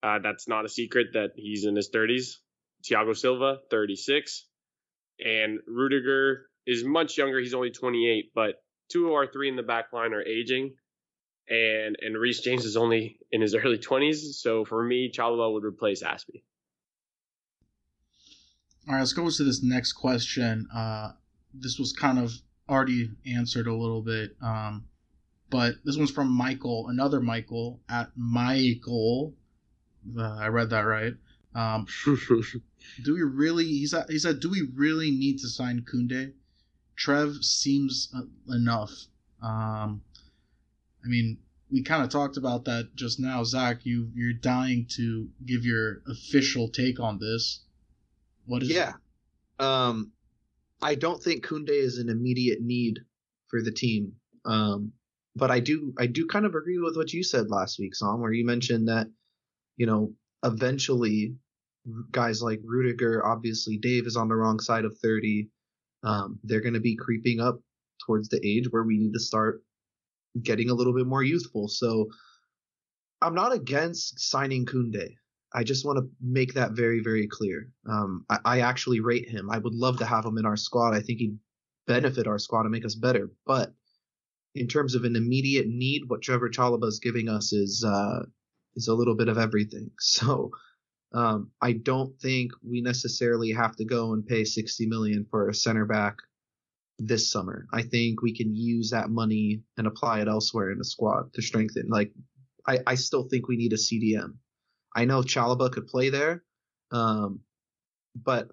Uh, that's not a secret that he's in his 30s. Thiago Silva, 36. And Rudiger is much younger. He's only 28, but two of our three in the back line are aging. And and Reece James is only in his early 20s. So for me, Chalobah would replace Azpi. All right, let's go to this next question. Uh, this was kind of already answered a little bit, um, but this one's from Michael, another Michael at Michael. Uh, I read that right. Um, do we really? He said. He said, "Do we really need to sign Koundé? Trev seems uh, enough." Um, I mean, we kind of talked about that just now, Zach. You you're dying to give your official take on this. What is? Yeah. Um, I don't think Koundé is an immediate need for the team. Um, but I do I do kind of agree with what you said last week, Sam, where you mentioned that you know eventually guys like Rudiger, obviously Dave is on the wrong side of 30. Um, they're going to be creeping up towards the age where we need to start getting a little bit more youthful. So I'm not against signing Koundé. I just want to make that very, very clear. Um, I, I, actually rate him. I would love to have him in our squad. I think he'd benefit our squad and make us better. But in terms of an immediate need, what Trevoh Chalobah is giving us is uh, is a little bit of everything. So um, I don't think we necessarily have to go and pay 60 million for a center back this summer. I think we can use that money and apply it elsewhere in the squad to strengthen. Like, I, I still think we need a CDM. I know Chalobah could play there, um, but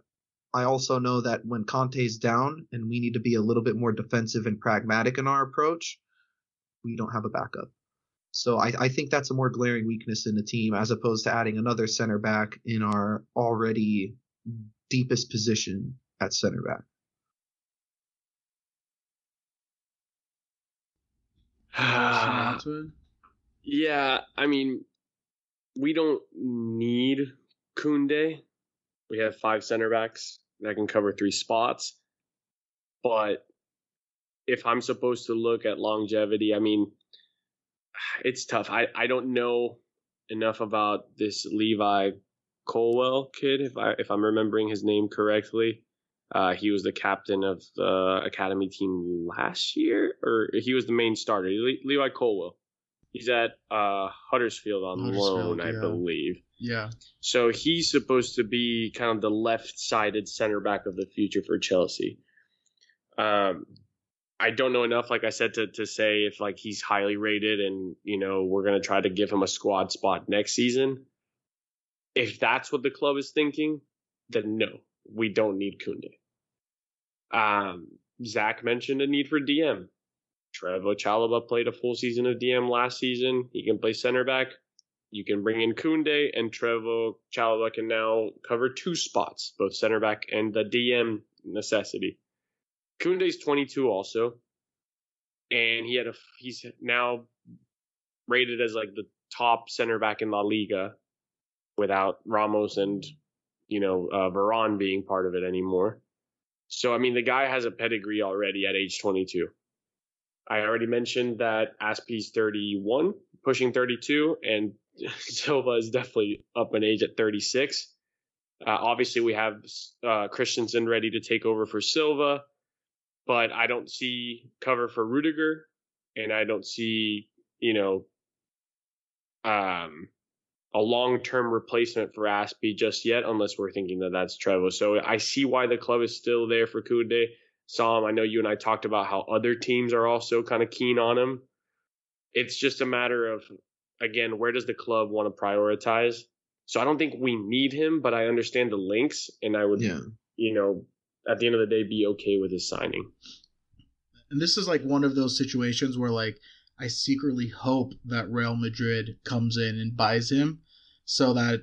I also know that when Kanté's down and we need to be a little bit more defensive and pragmatic in our approach, we don't have a backup. So I, I think that's a more glaring weakness in the team as opposed to adding another center back in our already deepest position at center back. yeah, I mean, we don't need Koundé. We have five center backs that can cover three spots. But if I'm supposed to look at longevity, I mean, it's tough. I, I don't know enough about this Levi Colwill kid, if I if I'm remembering his name correctly. Uh, he was the captain of the academy team last year, or he was the main starter. Le- Levi Colwill. He's at uh, Huddersfield on Huddersfield, loan, I believe. Yeah. So he's supposed to be kind of the left-sided center back of the future for Chelsea. Um, I don't know enough, like I said, to, to say if like he's highly rated and you know we're gonna try to give him a squad spot next season. If that's what the club is thinking, then no, we don't need Koundé. Um, Zach mentioned a need for DM. Trevoh Chalobah played a full season of DM last season. He can play center back. you can bring in Koundé and Trevoh Chalobah can now cover two spots, both center back and the DM necessity. Koundé's 22 also, and he had a he's now rated as like the top center back in La Liga without Ramos and you know uh, Varane being part of it anymore. So I mean the guy has a pedigree already at age 22. I already mentioned that Azpi's 31, pushing 32, and Silva is definitely up in age at 36. Uh, obviously, we have uh, Christensen ready to take over for Silva, but I don't see cover for Rudiger, and I don't see, you know, um, a long-term replacement for Azpi just yet, unless we're thinking that that's Trevoh. So I see why the club is still there for Koundé. Sam, I know you and I talked about how other teams are also kind of keen on him. It's just a matter of, again, where does the club want to prioritize? So I don't think we need him, but I understand the links, and I would, Yeah. you know, at the end of the day, be okay with his signing. and this is like one of those situations where like I secretly hope that Real Madrid comes in and buys him, so that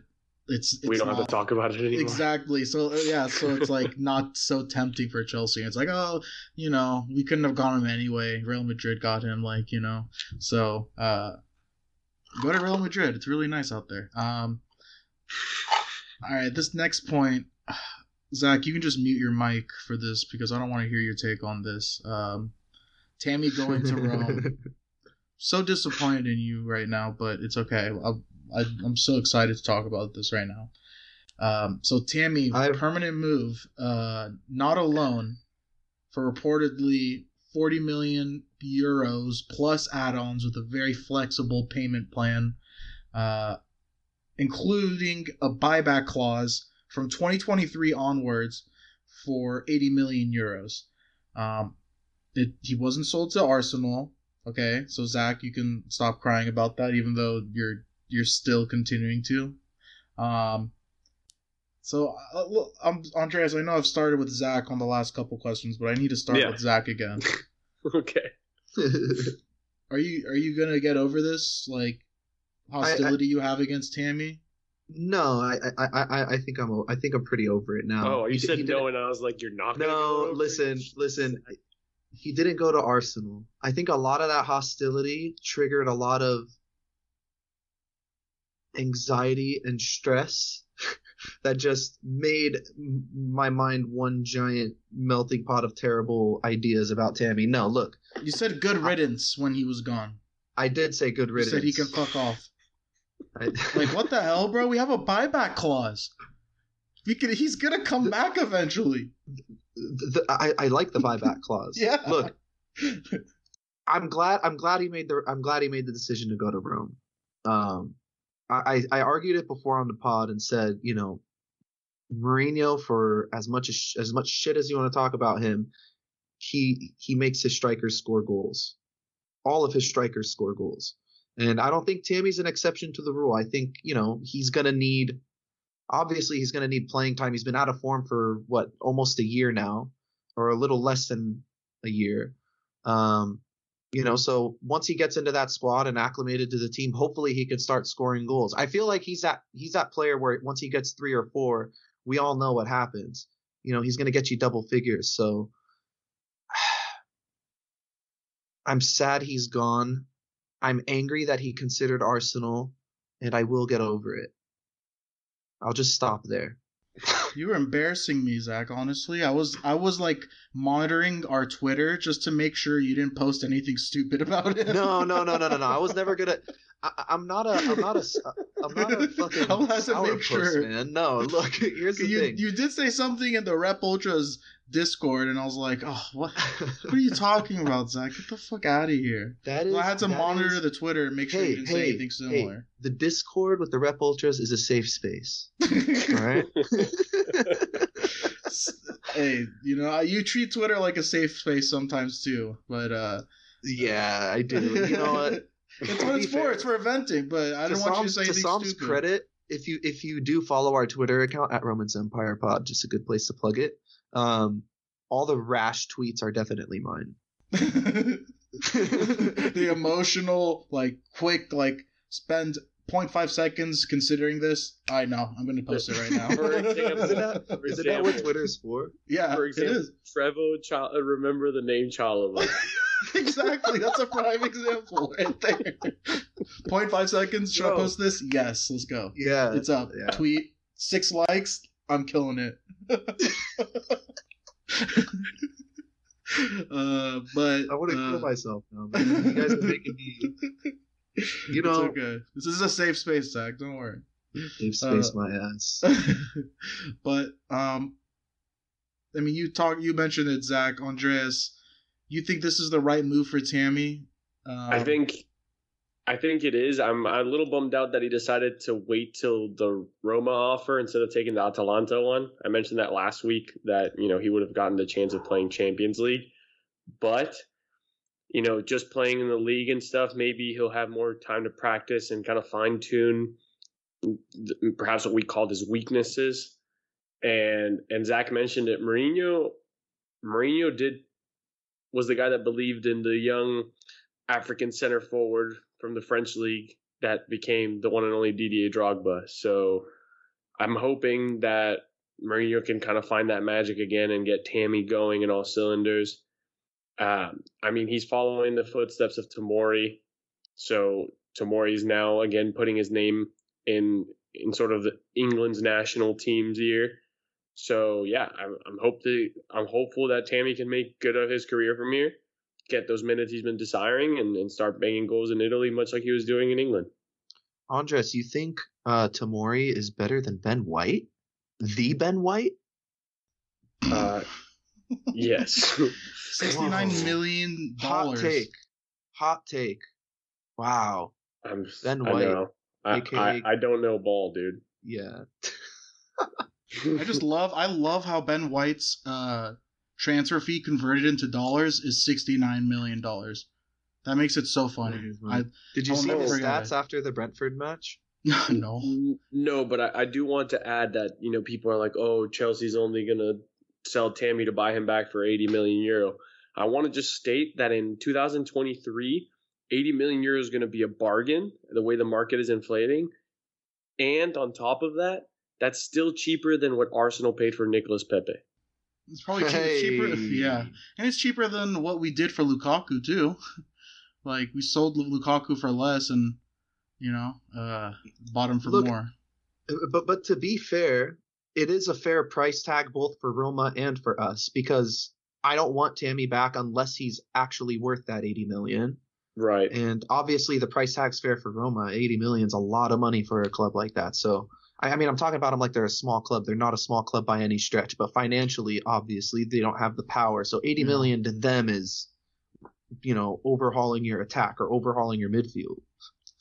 it's, it's we don't have to talk about it anymore. Exactly. So uh, yeah, so it's like not so tempting for Chelsea. It's like, oh, you know, we couldn't have got him anyway. Real Madrid got him, like, you know. So uh go to Real Madrid. It's really nice out there. Um all right, this next point, Zach, you can just mute your mic for this because I don't want to hear your take on this. Um Tammy going to Rome. so disappointed in you right now, but it's okay. I'll, I, I'm so excited to talk about this right now. Um, so Tammy, I've- permanent move, uh, not alone, for reportedly 40 million euros plus add-ons with a very flexible payment plan, uh, including a buyback clause from 2023 onwards for 80 million euros. Um, it, he wasn't sold to Arsenal. Okay, so Zach, you can stop crying about that, even though you're you're still continuing to. Um, so, uh, look, um, Andreas, I know I've started with Zach on the last couple questions, but I need to start Yeah. with Zach again. okay. Are you are you gonna get over this like hostility you have against Tammy? No, I, I, I, I think I'm, o- I think I'm pretty over it now. oh, you He said he no, and I was like, you're not gonna No, go over it? listen, listen. He didn't go to Arsenal. I think a lot of that hostility triggered a lot of anxiety and stress that just made my mind one giant melting pot of terrible ideas about Tammy. No, look, You said good riddance when he was gone. I did say good You riddance. said he can fuck off. I- Like what the hell, bro? We have a buyback clause. We could, he's gonna come back eventually. the, I, I like the buyback clause. Yeah. Look, I'm glad I'm glad he made the I'm glad he made the decision to go to Rome. Um, I I I argued it before on the pod and said you know, Mourinho for as much as as much shit as you want to talk about him, he he makes his strikers score goals. All of his strikers score goals, and I don't think Tammy's an exception to the rule. I think you know he's gonna need. Obviously, he's gonna need playing time. He's been out of form for what almost a year now, or a little less than a year. Um, you know, so once he gets into that squad and acclimated to the team, hopefully he can start scoring goals. I feel like he's that he's that player where once he gets three or four, we all know what happens. You know, he's gonna get you double figures. So I'm sad he's gone. I'm angry that he considered Arsenal, and I will get over it. I'll just stop there. You were embarrassing me, Zach. Honestly, I was I was like monitoring our Twitter just to make sure you didn't post anything stupid about it. No, no, no, no, no, no. I was never gonna. I, I'm not a. I'm not a. I'm not a fucking. I had to make sourpuss, sure. man. No, look. Here's the you thing. you did say something in the Rep Ultras Discord, and I was like, oh, what? What are you talking about, Zach? Get the fuck out of here. that is. So I had to monitor is- the Twitter and make sure Hey, you didn't say hey, anything hey. similar. The Discord with the Rep Ultras is a safe space. All right. hey, you know, you treat Twitter like a safe space sometimes too, but uh yeah, I do. You know what? It's what be it's for. It's for venting, but I don't want you to Psalm's, say to anything Psalm's stupid. credit, if you if you do follow our Twitter account at Romans Empire Pod, just a good place to plug it. Um, all the rash tweets are definitely mine. the emotional, like quick, like spend 0.5 seconds considering this, I know. I'm going to post it right now. For example- Isn't that, For isn't that what example. Twitter's for? yeah, For example, is. Trevoh, Ch- uh, remember the name Chalobah. exactly. That's a prime example right there. 0.5 seconds. Should I post this? Yes. Let's go. Yeah. It's up. yeah. Tweet. Six likes. I'm killing it. uh, but I want to uh, kill myself now. Man. You guys are making me. You know, it's okay. This is a safe space, Zach. Don't worry. Safe space Uh, my ass. but um, I mean, you talk. You mentioned it, Zach. Andreas, you think this is the right move for Tammy? Um, I think, I think it is. I'm a little bummed out that he decided to wait till the Roma offer instead of taking the Atalanta one. I mentioned that last week that you know he would have gotten the chance of playing Champions League, but you know just playing in the league and stuff, maybe he'll have more time to practice and kind of fine tune perhaps what we called his weaknesses. And and Zach mentioned it. Mourinho, Mourinho did was the guy that believed in the young African center forward from the French league that became the one and only Didier Drogba. So I'm hoping that Mourinho can kind of find that magic again and get Tammy going in all cylinders. Um, I mean, he's following the footsteps of Tamori. So Tamori's now again putting his name in in sort of England's national team's ear. So yeah, I'm I'm hope to, I'm hopeful that Tammy can make good of his career from here, get those minutes he's been desiring, and, and start banging goals in Italy, much like he was doing in England. Andres, you think uh, Tamori is better than Ben White? The Ben White? Uh, yes, Sixty-nine Whoa. million Hot take. Hot take. Wow. I'm, Ben I White, know. I, aka I, I don't know ball, dude. Yeah. I just love. I love how Ben White's uh, transfer fee converted into dollars is sixty-nine million dollars. That makes it so funny. I Did you I'll see the stats it. after the Brentford match? no. No, but I, I do want to add that you know people are like, oh, Chelsea's only gonna sell Tammy to buy him back for 80 million euro. I want to just state that in 2023, 80 million euro is going to be a bargain. The way the market is inflating, and on top of that, that's still cheaper than what Arsenal paid for Nicolas Pepe. It's probably cheap, it's cheaper. Yeah, and it's cheaper than what we did for Lukaku too. like we sold Lukaku for less, and you know, uh, bought him for Look, more. Uh, But but to be fair, it is a fair price tag both for Roma and for us because I don't want Tammy back unless he's actually worth that 80 million. Right. And obviously the price tag's fair for Roma. 80 million's a lot of money for a club like that. So I, I mean I'm talking about them like they're a small club. They're not a small club by any stretch, but financially, obviously, they don't have the power. So 80 Yeah. million to them is you know, overhauling your attack or overhauling your midfield.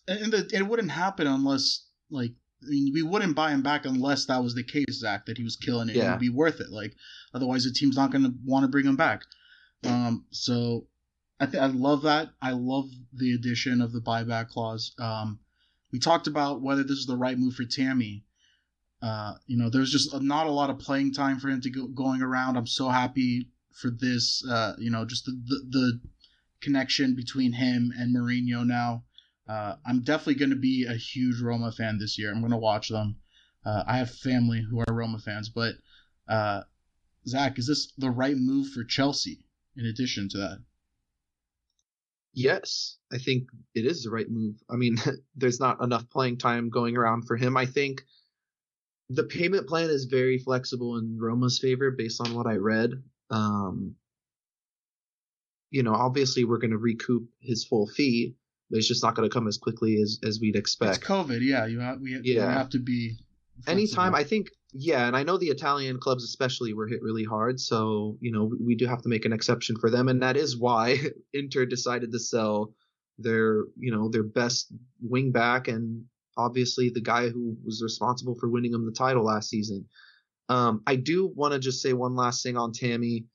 And, and the, it wouldn't happen unless like. I mean, we wouldn't buy him back unless that was the case, Zach, that he was killing it. Yeah. It would be worth it. Like, otherwise, the team's not going to want to bring him back. Um, so I think I love that. I love the addition of the buyback clause. Um, we talked about whether this is the right move for Tammy. Uh, you know, there's just not a lot of playing time for him to go going around. I'm so happy for this. Uh, you know, just the, the the connection between him and Mourinho now. Uh, I'm definitely going to be a huge Roma fan this year. I'm going to watch them. Uh, I have family who are Roma fans, but uh, Zach, is this the right move for Chelsea? In addition to that, Yes, I think it is the right move. I mean, there's not enough playing time going around for him. I think the payment plan is very flexible in Roma's favor based on what I read. Um, you know, obviously we're going to recoup his full fee, but it's just not going to come as quickly as, as we'd expect. it's COVID. Yeah, you have we Yeah. have to be. anytime i think yeah and i know the italian clubs especially were hit really hard so you know we, we do have to make an exception for them and that is why inter decided to sell their you know their best wing back and obviously the guy who was responsible for winning him the title last season um i do want to just say one last thing on tammy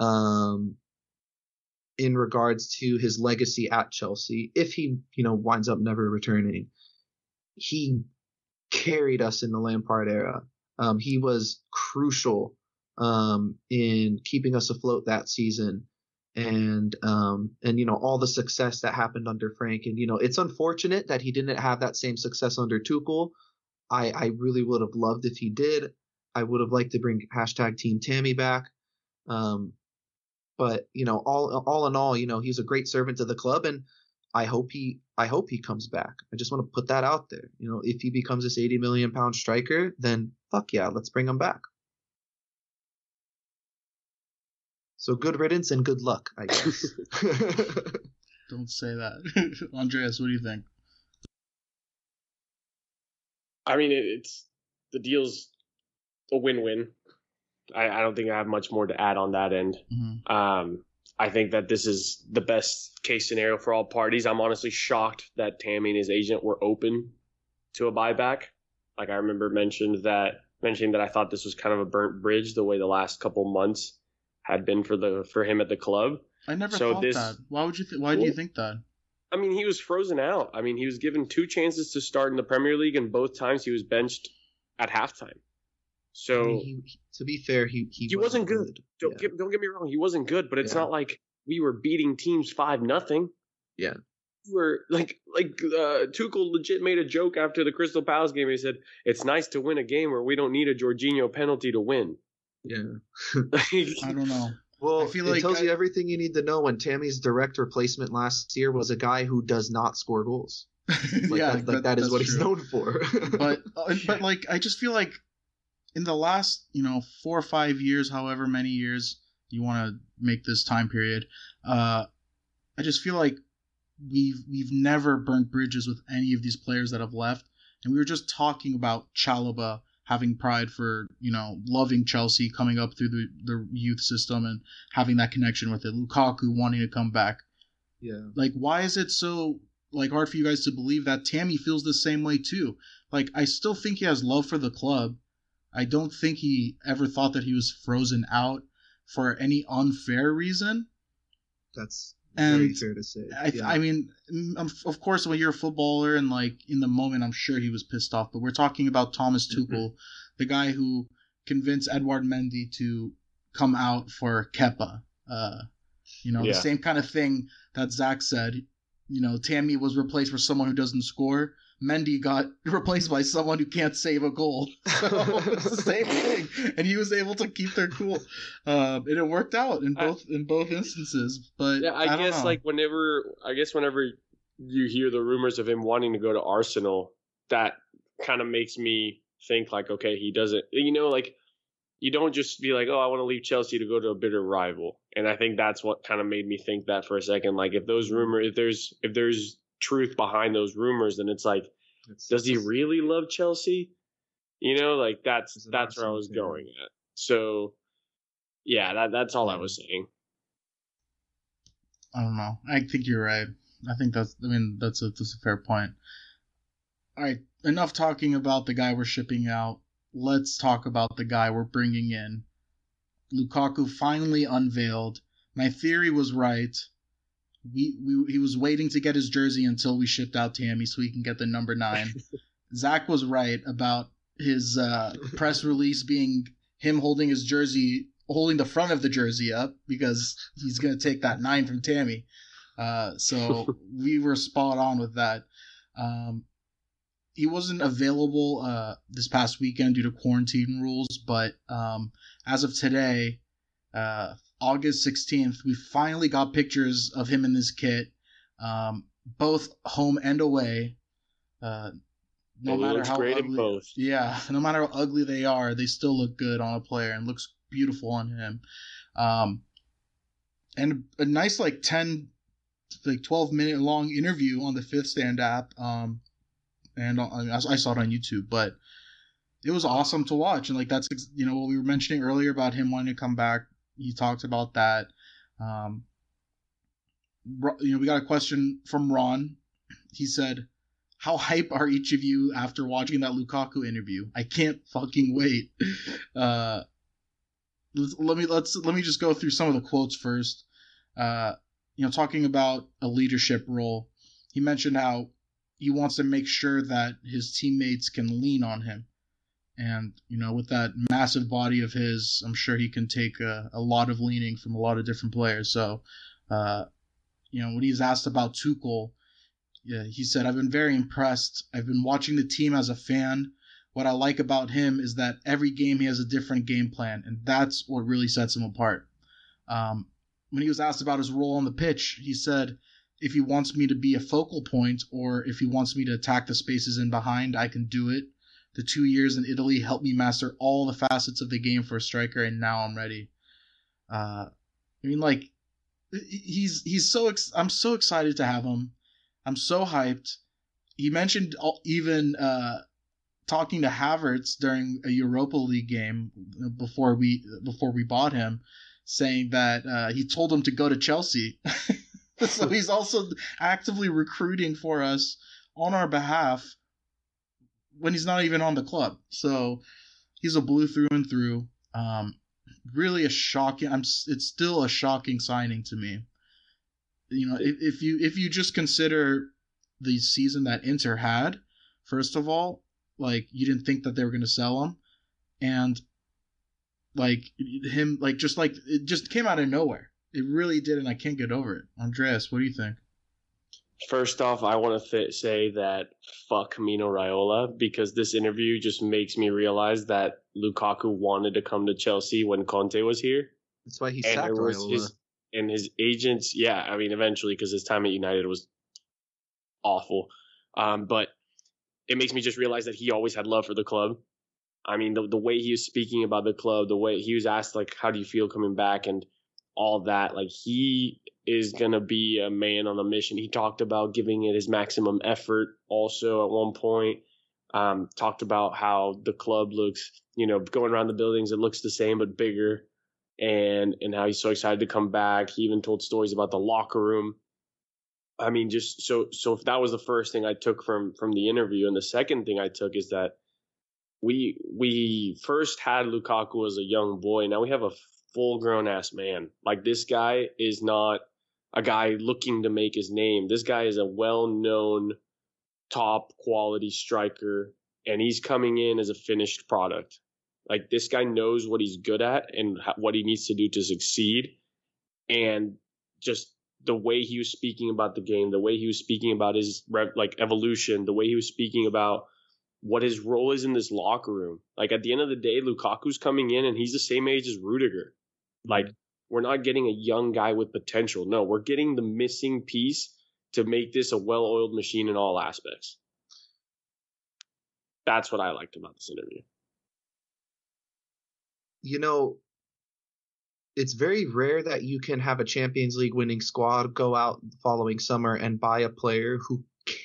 um in regards to his legacy at chelsea if he you know winds up never returning he carried us in the Lampard era. Um, he was crucial um, in keeping us afloat that season. And um and you know all the success that happened under Frank and you know it's unfortunate that he didn't have that same success under Tuchel. I I really would have loved if he did. I would have liked to bring hashtag Team Tammy back. Um, but you know all all in all, you know he's a great servant to the club and I hope he I hope he comes back. I just want to put that out there. You know, if he becomes this 80 million pound striker, then fuck yeah, let's bring him back. So good riddance and good luck, I guess. Don't say that. Andreas, what do you think? I mean, it, it's the deal's a win-win. I, I, don't think I have much more to add on that end. Mm-hmm. Um, I think that this is the best case scenario for all parties. I'm honestly shocked that Tammy and his agent were open to a buyback. Like I remember mentioned that mentioning that I thought this was kind of a burnt bridge the way the last couple months had been for the for him at the club. I never so thought this, that. Why would you? Th- why well, do you think that? I mean, he was frozen out. I mean, he was given two chances to start in the Premier League, and both times he was benched at halftime. So I mean, he, to be fair, he he, he wasn't, wasn't good. good. Don't yeah. get don't get me wrong, he wasn't good, but it's yeah. not like we were beating teams five nothing. Yeah. We were like like uh, Tuchel legit made a joke after the Crystal Palace game. He said, "It's nice to win a game where we don't need a Jorginho penalty to win." Yeah. I don't know. Well, I feel it like tells I, you everything you need to know. When Tammy's direct replacement last year was a guy who does not score goals. Like yeah, that, like that, that is what true. he's known for. but uh, but like I just feel like in the last you know four or five years, however many years you want to make this time period, uh, I just feel like we've we've never burnt bridges with any of these players that have left. And we were just talking about Chalobah having pride for you know loving Chelsea, coming up through the the youth system and having that connection with it. Lukaku wanting to come back. Yeah. Like, why is it so like hard for you guys to believe that Tammy feels the same way too? Like, I still think he has love for the club, I don't think he ever thought that he was frozen out for any unfair reason. That's and very fair to say. I, yeah. I mean, of course, when you're a footballer and like in the moment, I'm sure he was pissed off. But we're talking about Thomas mm-hmm. Tuchel, mm-hmm. the guy who convinced Edouard Mendy to come out for Kepa. Uh, you know, yeah. the same kind of thing that Zach said. You know, Tammy was replaced for someone who doesn't score. Mendy got replaced by someone who can't save a goal. So it's the same thing, and he was able to keep their cool, uh, and it worked out in both I, in both instances. But yeah, I, I guess like whenever I guess whenever you hear the rumors of him wanting to go to Arsenal, that kind of makes me think like, okay, he doesn't, you know, like you don't just be like, oh, I want to leave Chelsea to go to a bitter rival. And I think that's what kind of made me think that for a second. Like if those rumors, if there's if there's truth behind those rumors, then it's like, it's, does he really love Chelsea? You know, like that's that's where I was going at. So, yeah, that that's all I was saying. I don't know. I think you're right. I think that's. I mean, that's a that's a fair point. All right, enough talking about the guy we're shipping out. Let's talk about the guy we're bringing in. Lukaku finally unveiled. My theory was right we, we he was waiting to get his jersey until we shipped out Tammy so he can get the number nine. Zach was right about his uh, press release being him holding his jersey, holding the front of the jersey up because he's gonna take that nine from Tammy. Uh, so we were spot on with that. Um, he wasn't available uh, this past weekend due to quarantine rules, but um, as of today, uh, August 16th, we finally got pictures of him in this kit, um, both home and away. Uh, no it matter how ugly, yeah, no matter how ugly they are, they still look good on a player and looks beautiful on him. Um, and a nice like 10 like 12 minute long interview on the fifth stand app um and I, I saw it on youtube but it was awesome to watch and like that's you know what we were mentioning earlier about him wanting to come back he talked about that. Um, you know, we got a question from Ron. He said, "How hype are each of you after watching that Lukaku interview? I can't fucking wait." Uh, let me let's let me just go through some of the quotes first. Uh, you know, talking about a leadership role, he mentioned how he wants to make sure that his teammates can lean on him, And, you know, with that massive body of his, I'm sure he can take a, a lot of leaning from a lot of different players. So, uh, you know, when he's asked about Tuchel, yeah, he said, I've been very impressed. I've been watching the team as a fan. What I like about him is that every game he has a different game plan, and that's what really sets him apart. Um, when he was asked about his role on the pitch, he said, if he wants me to be a focal point or if he wants me to attack the spaces in behind, I can do it. The two years in Italy helped me master all the facets of the game for a striker, and now I'm ready. Uh, I mean, like, he's he's so ex- I'm so excited to have him. I'm so hyped. He mentioned even uh, talking to Havertz during a Europa League game before we before we bought him, saying that uh, he told him to go to Chelsea. so he's also actively recruiting for us on our behalf when he's not even on the club. So he's a blue through and through. Um, really a shocking. I'm. It's still a shocking signing to me. You know, if, if you if you just consider the season that Inter had, first of all, like you didn't think that they were going to sell him, and like him, like just like it just came out of nowhere. It really did, and I can't get over it. Andreas, what do you think? First off, I want to th- say that fuck Mino Raiola because this interview just makes me realize that Lukaku wanted to come to Chelsea when Conte was here. That's why he and sacked Raiola. His, and his agents, yeah, I mean, eventually because his time at United was awful. Um, but it makes me just realize that he always had love for the club. I mean, the the way he was speaking about the club, the way he was asked like, "How do you feel coming back?" and all that, like he is gonna be a man on a mission. He talked about giving it his maximum effort. Also, at one point, um, talked about how the club looks, you know, going around the buildings, it looks the same but bigger, and and how he's so excited to come back. He even told stories about the locker room I mean, just so so if that was the first thing I took from from the interview, and the second thing I took is that we we first had Lukaku as a young boy. Now we have a full grown ass man. Like this guy is not a guy looking to make his name. This guy is a well known top quality striker, and he's coming in as a finished product. Like this guy knows what he's good at and what he needs to do to succeed, and just the way he was speaking about the game, the way he was speaking about his like evolution, the way he was speaking about what his role is in this locker room. Like at the end of the day, Lukaku's coming in and he's the same age as Rudiger. Like we're not getting a young guy with potential. No, we're getting the missing piece to make this a well-oiled machine in all aspects. That's what I liked about this interview. You know, it's very rare that you can have a Champions League winning squad go out the following summer and buy a player who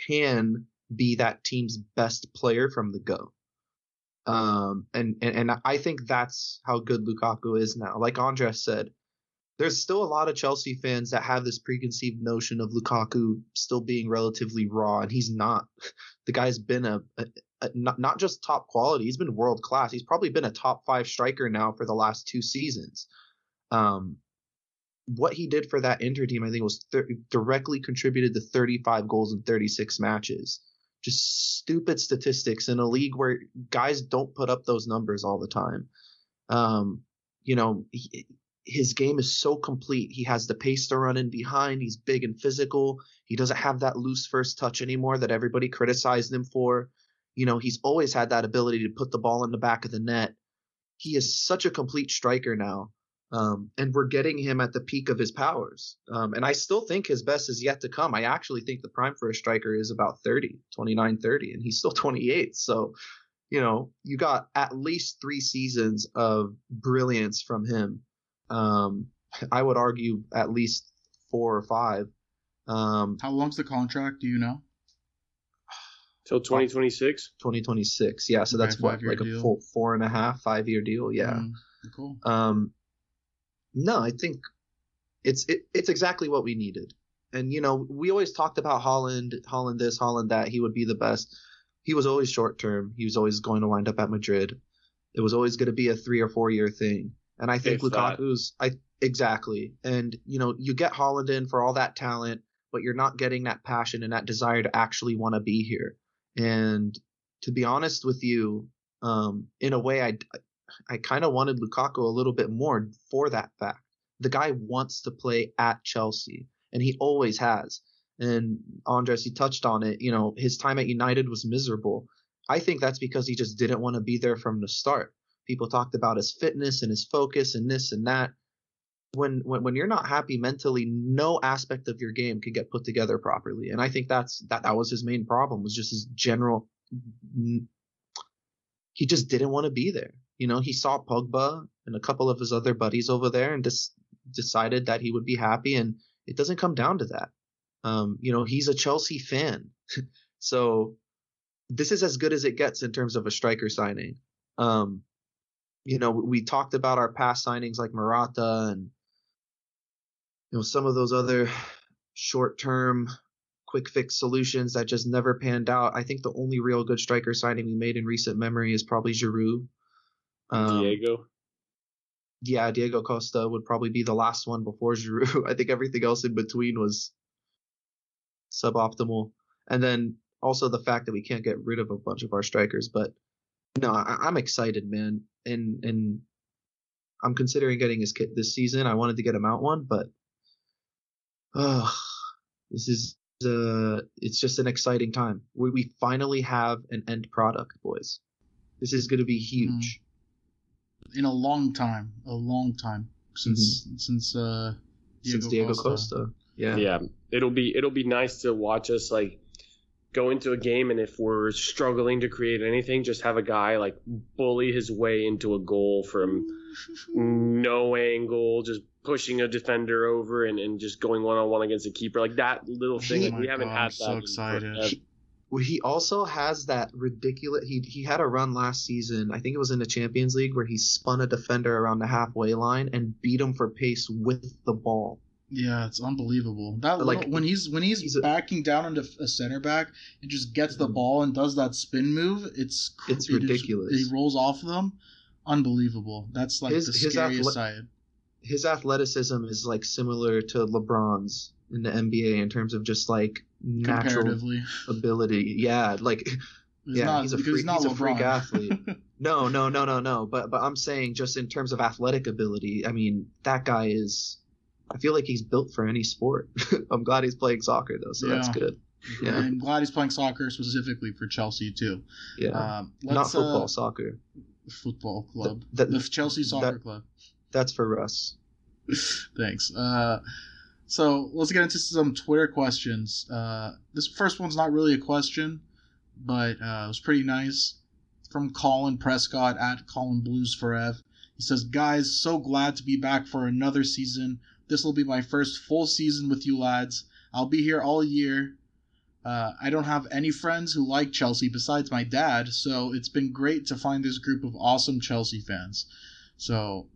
can be that team's best player from the go. Um, and, and, and I think that's how good Lukaku is now. Like Andres said, there's still a lot of Chelsea fans that have this preconceived notion of Lukaku still being relatively raw, and he's not. The guy's been a, a, a not, not just top quality, he's been world class. He's probably been a top five striker now for the last two seasons. Um, what he did for that Inter team, I think, was directly contributed to 35 goals in 36 matches. Just stupid statistics in a league where guys don't put up those numbers all the time. Um, you know, he, his game is so complete. He has the pace to run in behind. He's big and physical. He doesn't have that loose first touch anymore that everybody criticized him for. You know, he's always had that ability to put the ball in the back of the net. He is such a complete striker now. Um, and we're getting him at the peak of his powers. Um, and I still think his best is yet to come. I actually think the prime for a striker is about 30, 29, 30, and he's still 28. So, you know, you got at least three seasons of brilliance from him. Um, I would argue at least four or five. Um, How long's the contract? Do you know? Till 2026? 2026. Yeah. So okay, that's what, like deal. a full four and a half, five year deal. Yeah. Mm, cool. Um, no, I think it's it, it's exactly what we needed. And you know, we always talked about Haaland, Haaland this, Haaland that. He would be the best. He was always short term. He was always going to wind up at Madrid. It was always going to be a three or four year thing. And I think if Lukaku's that. I exactly. And you know, you get Haaland in for all that talent, but you're not getting that passion and that desire to actually want to be here. And to be honest with you, Um, in a way, I I kind of wanted Lukaku a little bit more for that fact. The guy wants to play at Chelsea, and he always has. And Andres, he touched on it. You know, his time at United was miserable. I think that's because he just didn't want to be there from the start. People talked about his fitness and his focus and this and that. When, when when you're not happy mentally, no aspect of your game can get put together properly. And I think that's that that was his main problem was just his general. He just didn't want to be there. You know, he saw Pogba and a couple of his other buddies over there and just decided that he would be happy. And it doesn't come down to that. Um, you know, he's a Chelsea fan. so this is as good as it gets in terms of a striker signing. Um, you know, we talked about our past signings like Morata and you know some of those other short-term quick fix solutions that just never panned out. I think the only real good striker signing we made in recent memory is probably Giroud. Um, Diego. Yeah, Diego Costa would probably be the last one before Giroud. I think everything else in between was suboptimal. And then also the fact that we can't get rid of a bunch of our strikers. But no, I, am excited, man, and and I'm considering getting his kit this season. I wanted to get him out one, but uh, this is uh, it's just an exciting time. We we finally have an end product, boys. This is going to be huge. In a long time, a long time since mm-hmm. since uh Diego since Diego Costa. Costa. Yeah. Yeah. It'll be it'll be nice to watch us like go into a game and if we're struggling to create anything, just have a guy like bully his way into a goal from no angle, just pushing a defender over and, and just going one on one against a keeper. Like that little thing. Like, we haven't God, had that. So excited. He, he also has that ridiculous. He he had a run last season. I think it was in the Champions League where he spun a defender around the halfway line and beat him for pace with the ball. Yeah, it's unbelievable. That like little, when he's when he's, he's backing a, down into a center back and just gets the mm-hmm. ball and does that spin move, it's it's it ridiculous. Is, he rolls off them, unbelievable. That's like his, the scariest his athle- side. His athleticism is like similar to LeBron's in the NBA in terms of just like natural ability. Yeah, like He's yeah, not, he's a freak. He's, he's a freak athlete. no, no, no, no, no. But but I'm saying just in terms of athletic ability, I mean that guy is I feel like he's built for any sport. I'm glad he's playing soccer though, so yeah. that's good. Yeah, I'm glad he's playing soccer specifically for Chelsea too. Yeah, um, not football, uh, soccer. Football club, the, the, the Chelsea Soccer that, Club. That's for Russ. Thanks. Uh, so let's get into some Twitter questions. Uh, this first one's not really a question, but uh, it was pretty nice. From Colin Prescott at Colin Blues Forever. He says, "Guys, so glad to be back for another season this will be my first full season with you lads. I'll be here all year. Uh, I don't have any friends who like Chelsea besides my dad, so it's been great to find this group of awesome Chelsea fans. So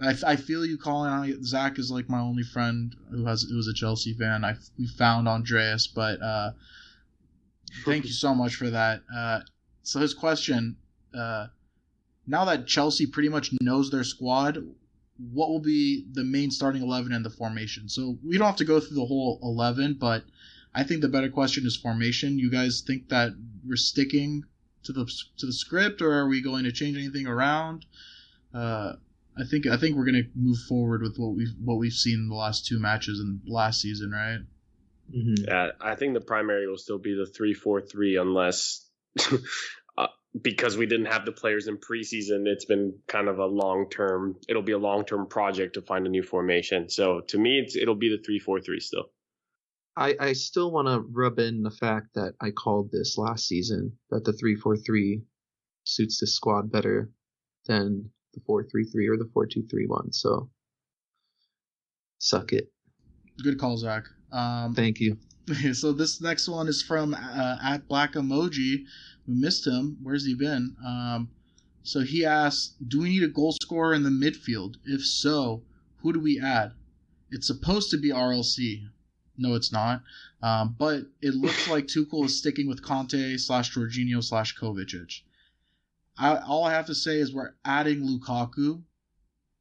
I, I feel you calling out Zach is like my only friend who has who was a Chelsea fan. I we found Andreas, but uh, thank you so much for that. Uh, so his question: uh, Now that Chelsea pretty much knows their squad, what will be the main starting 11 and the formation. So we don't have to go through the whole 11, but I think the better question is formation. You guys think that we're sticking to the to the script, or are we going to change anything around? Uh, I think I think we're going to move forward with what we've what we've seen in the last two matches and last season, right? Mm-hmm. Yeah, I think the primary will still be the three four three, unless because we didn't have the players in preseason, it's been kind of a long term. It'll be a long term project to find a new formation. So to me, it's it'll be the three four three still. I I still want to rub in the fact that I called this last season that the three four three suits this squad better than the four three three or the four two three one. So suck it. Good call, Zach. Um, Thank you. So this next one is from uh, at Black Emoji, we missed him. Where's he been? Um, so he asks, "Do we need a goal scorer in the midfield? If so, who do we add? It's supposed to be RLC. No, it's not. Um, but it looks like Tuchel is sticking with Kanté slash Jorginho slash Kovacic. I, all I have to say is we're adding Lukaku,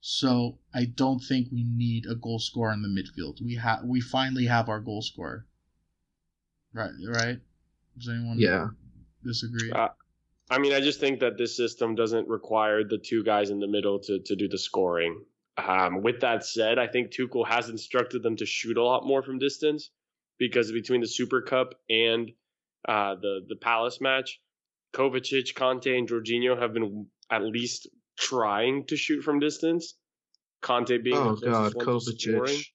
so I don't think we need a goal scorer in the midfield. We have we finally have our goal scorer. Right, right. Does anyone? Yeah disagree? Uh, I mean, I just think that this system doesn't require the two guys in the middle to, to do the scoring. Um, with that said, I think Tuchel has instructed them to shoot a lot more from distance because between the Super Cup and uh, the the Palace match, Kovacic, Kanté, and Jorginho have been at least trying to shoot from distance. Kanté being oh the god, closest one to scoring, Kovacic.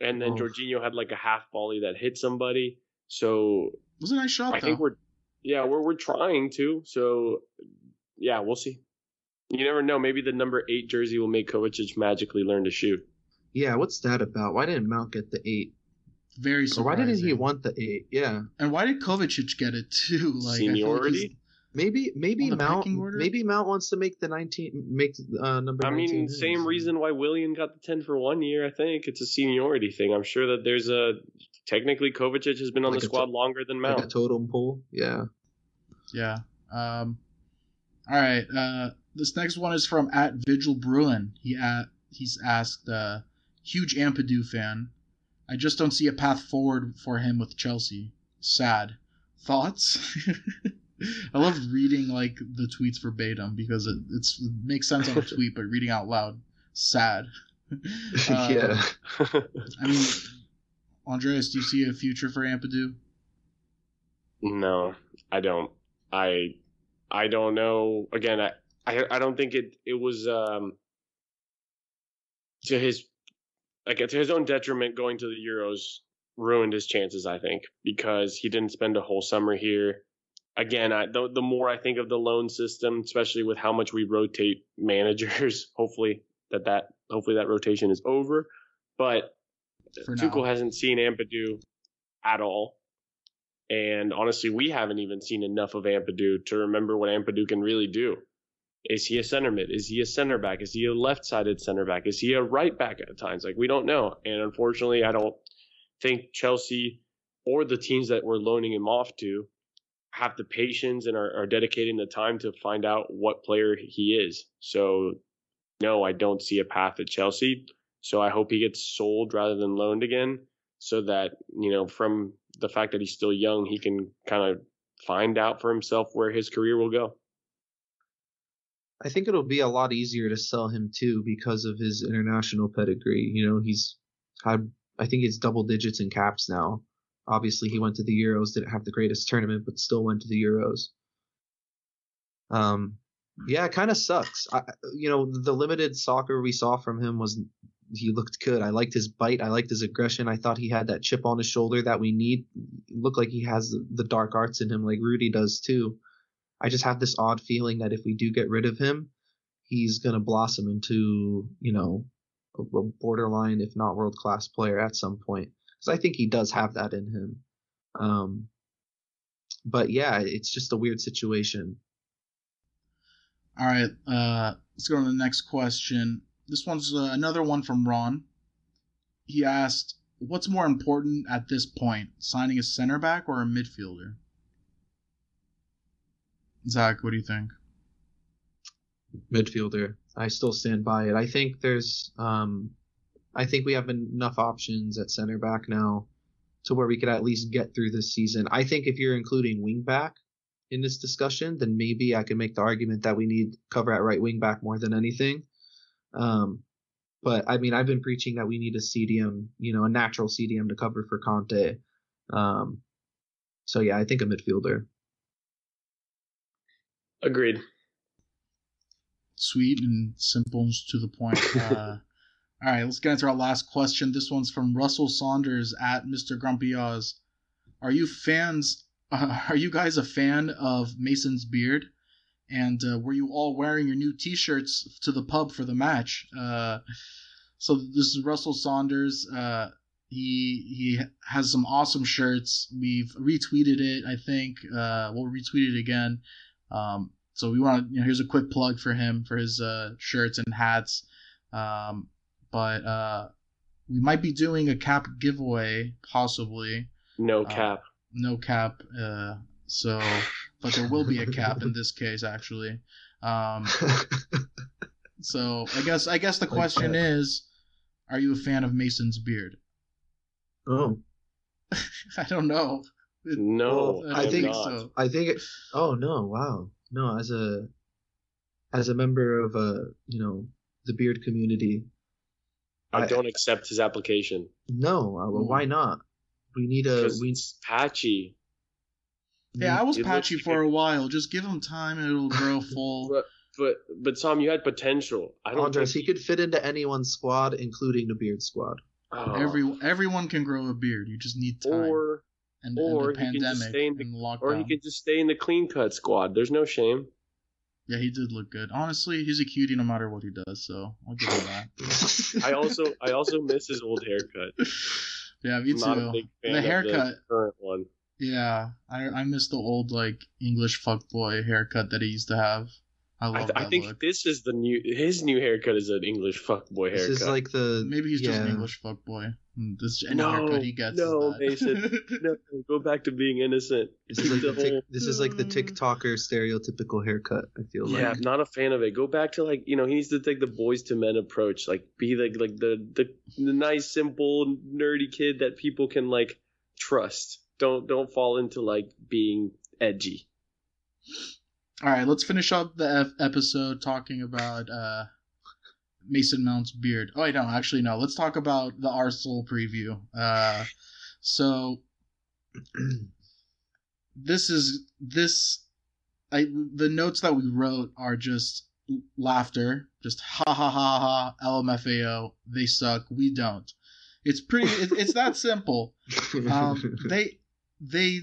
and then Oh. Jorginho had like a half volley that hit somebody. So It was a nice shot I though. think we're yeah we're we're trying to. So yeah, we'll see. You never know. Maybe the number eight jersey will make Kovacic magically learn to shoot. Yeah, what's that about? Why didn't Mount get the eight? Very Or surprising. why didn't he want the eight? Yeah. And why did Kovacic get it too? Like I feel like Seniority? Maybe maybe Mount maybe Mount wants to make the nineteen make uh number I 19 mean, his. same reason why Willian got the ten for one year. I think it's a seniority thing. I'm sure that there's a technically Kovacic has been on Like the squad to- longer than like Mount. a totem pole. Yeah. Yeah. Um. All right. Uh, this next one is from at Vigil Bruin. He at he's asked, uh, huge Ampadu fan. I just don't see a path forward for him with Chelsea. Sad. Thoughts? I love reading like the tweets verbatim because it it's, it makes sense on a tweet, but reading out loud, sad. Uh, yeah. I mean, Andreas, do you see a future for Ampadu? no, I don't. I I don't know. Again, I I, I don't think it it was um to his like to his own detriment going to the Euros ruined his chances. I think because he didn't spend a whole summer here. Again, I, the the more I think of the loan system, especially with how much we rotate managers, hopefully that that hopefully that rotation is over. But For Tuchel now. hasn't seen Ampadu at all. And honestly, we haven't even seen enough of Ampadu to remember what Ampadu can really do. Is he a center mid? Is he a center back? Is he a left sided center back? Is he a right back at times? Like, we don't know. And unfortunately, I don't think Chelsea or the teams that we're loaning him off to have the patience and are, are dedicating the time to find out what player he is. So, no, I don't see a path at Chelsea. So I hope he gets sold rather than loaned again so that, you know, from the fact that he's still young, he can kind of find out for himself where his career will go. I think it'll be a lot easier to sell him too because of his international pedigree. You know, he's had I think it's double digits in caps now. Obviously, he went to the Euros, didn't have the greatest tournament, but still went to the Euros. Um, yeah, it kind of sucks. I, you know, the limited soccer we saw from him was he looked good. I liked his bite. I liked his aggression. I thought he had that chip on his shoulder that we need. Looked like he has the dark arts in him, like Rudy does too. I just have this odd feeling that if we do get rid of him, he's gonna blossom into you know a, a borderline, if not world class player at some point. Because I think he does have that in him. Um, but yeah, it's just a weird situation. All right, uh, let's go to the next question. This one's uh, another one from Ron. He asked, "What's more important at this point, signing a center back or a midfielder?" Zach, what do you think? midfielder. I still stand by it. I think there's um I think we have enough options at center back now to where we could at least get through this season. I think if you're including wing back in this discussion, then maybe I could make the argument that we need cover at right wing back more than anything. Um but I mean I've been preaching that we need a CDM, you know, a natural CDM to cover for Kanté. Um so yeah, I think a midfielder. Agreed. Sweet and simple to the point. Uh, all right, let's get into our last question. This one's from Russell Saunders at Mr. Grumpy Oz. Are you fans? Uh, are you guys a fan of Mason's beard? And uh, were you all wearing your new T-shirts to the pub for the match? Uh, so this is Russell Saunders. Uh, he he has some awesome shirts. We've retweeted it. I think uh, we'll retweet it again. Um, so we want to. You know, here's a quick plug for him for his uh, shirts and hats. Um, but uh, we might be doing a cap giveaway, possibly. No Uh, cap. No cap. Uh, so, but there will be a cap in this case, actually. Um, so I guess I guess the Like question that. is, are you a fan of Mason's beard? oh. I don't know. No, well, I, I think not. so. I think it, oh no, wow. No, as a as a member of a you know the beard community, I, I- don't accept his application no, uh, well, why not? We need a we. it's patchy. Yeah, I was It patchy like for a- a while. Just give him time and it'll grow full. But but but Tom, you had potential. I don't Andres, think he could fit into anyone's squad, including the beard squad. oh. Every everyone can grow a beard. You just need time. or and, or and the he can just pandemic stay in the- and lockdown. or he could just stay in the clean cut squad. There's no shame. Yeah, he did look good. Honestly, he's a cutie no matter what he does, so I'll give him that. I also I also miss his old haircut. yeah, me I'm not a too. big fan The of haircut, current one. yeah, I I miss the old like English fuckboy haircut that he used to have. I love I, th- that I think look. this is the new his new haircut is an English fuckboy this haircut. This is like the Maybe he's just an yeah. English fuckboy. Hmm, This any No, haircut he gets. no, is. Mason, no, go back to being innocent. This is like the, The tic- whole- this is like the TikToker stereotypical haircut. I feel Yeah, like I'm not a fan of it. Go back to like you know he needs to take the boys to men approach. Like be like like the the, the nice simple nerdy kid that people can like trust. Don't don't fall into like being edgy. All right, let's finish up the F- episode talking about uh, Mason Mount's beard. Oh, I don't actually, know. Let's talk about the Arsenal preview. Uh, so this is this. I the notes that we wrote are just laughter, just ha ha ha ha. LMFAO. They suck. We don't. It's pretty. It, it's that simple um, they they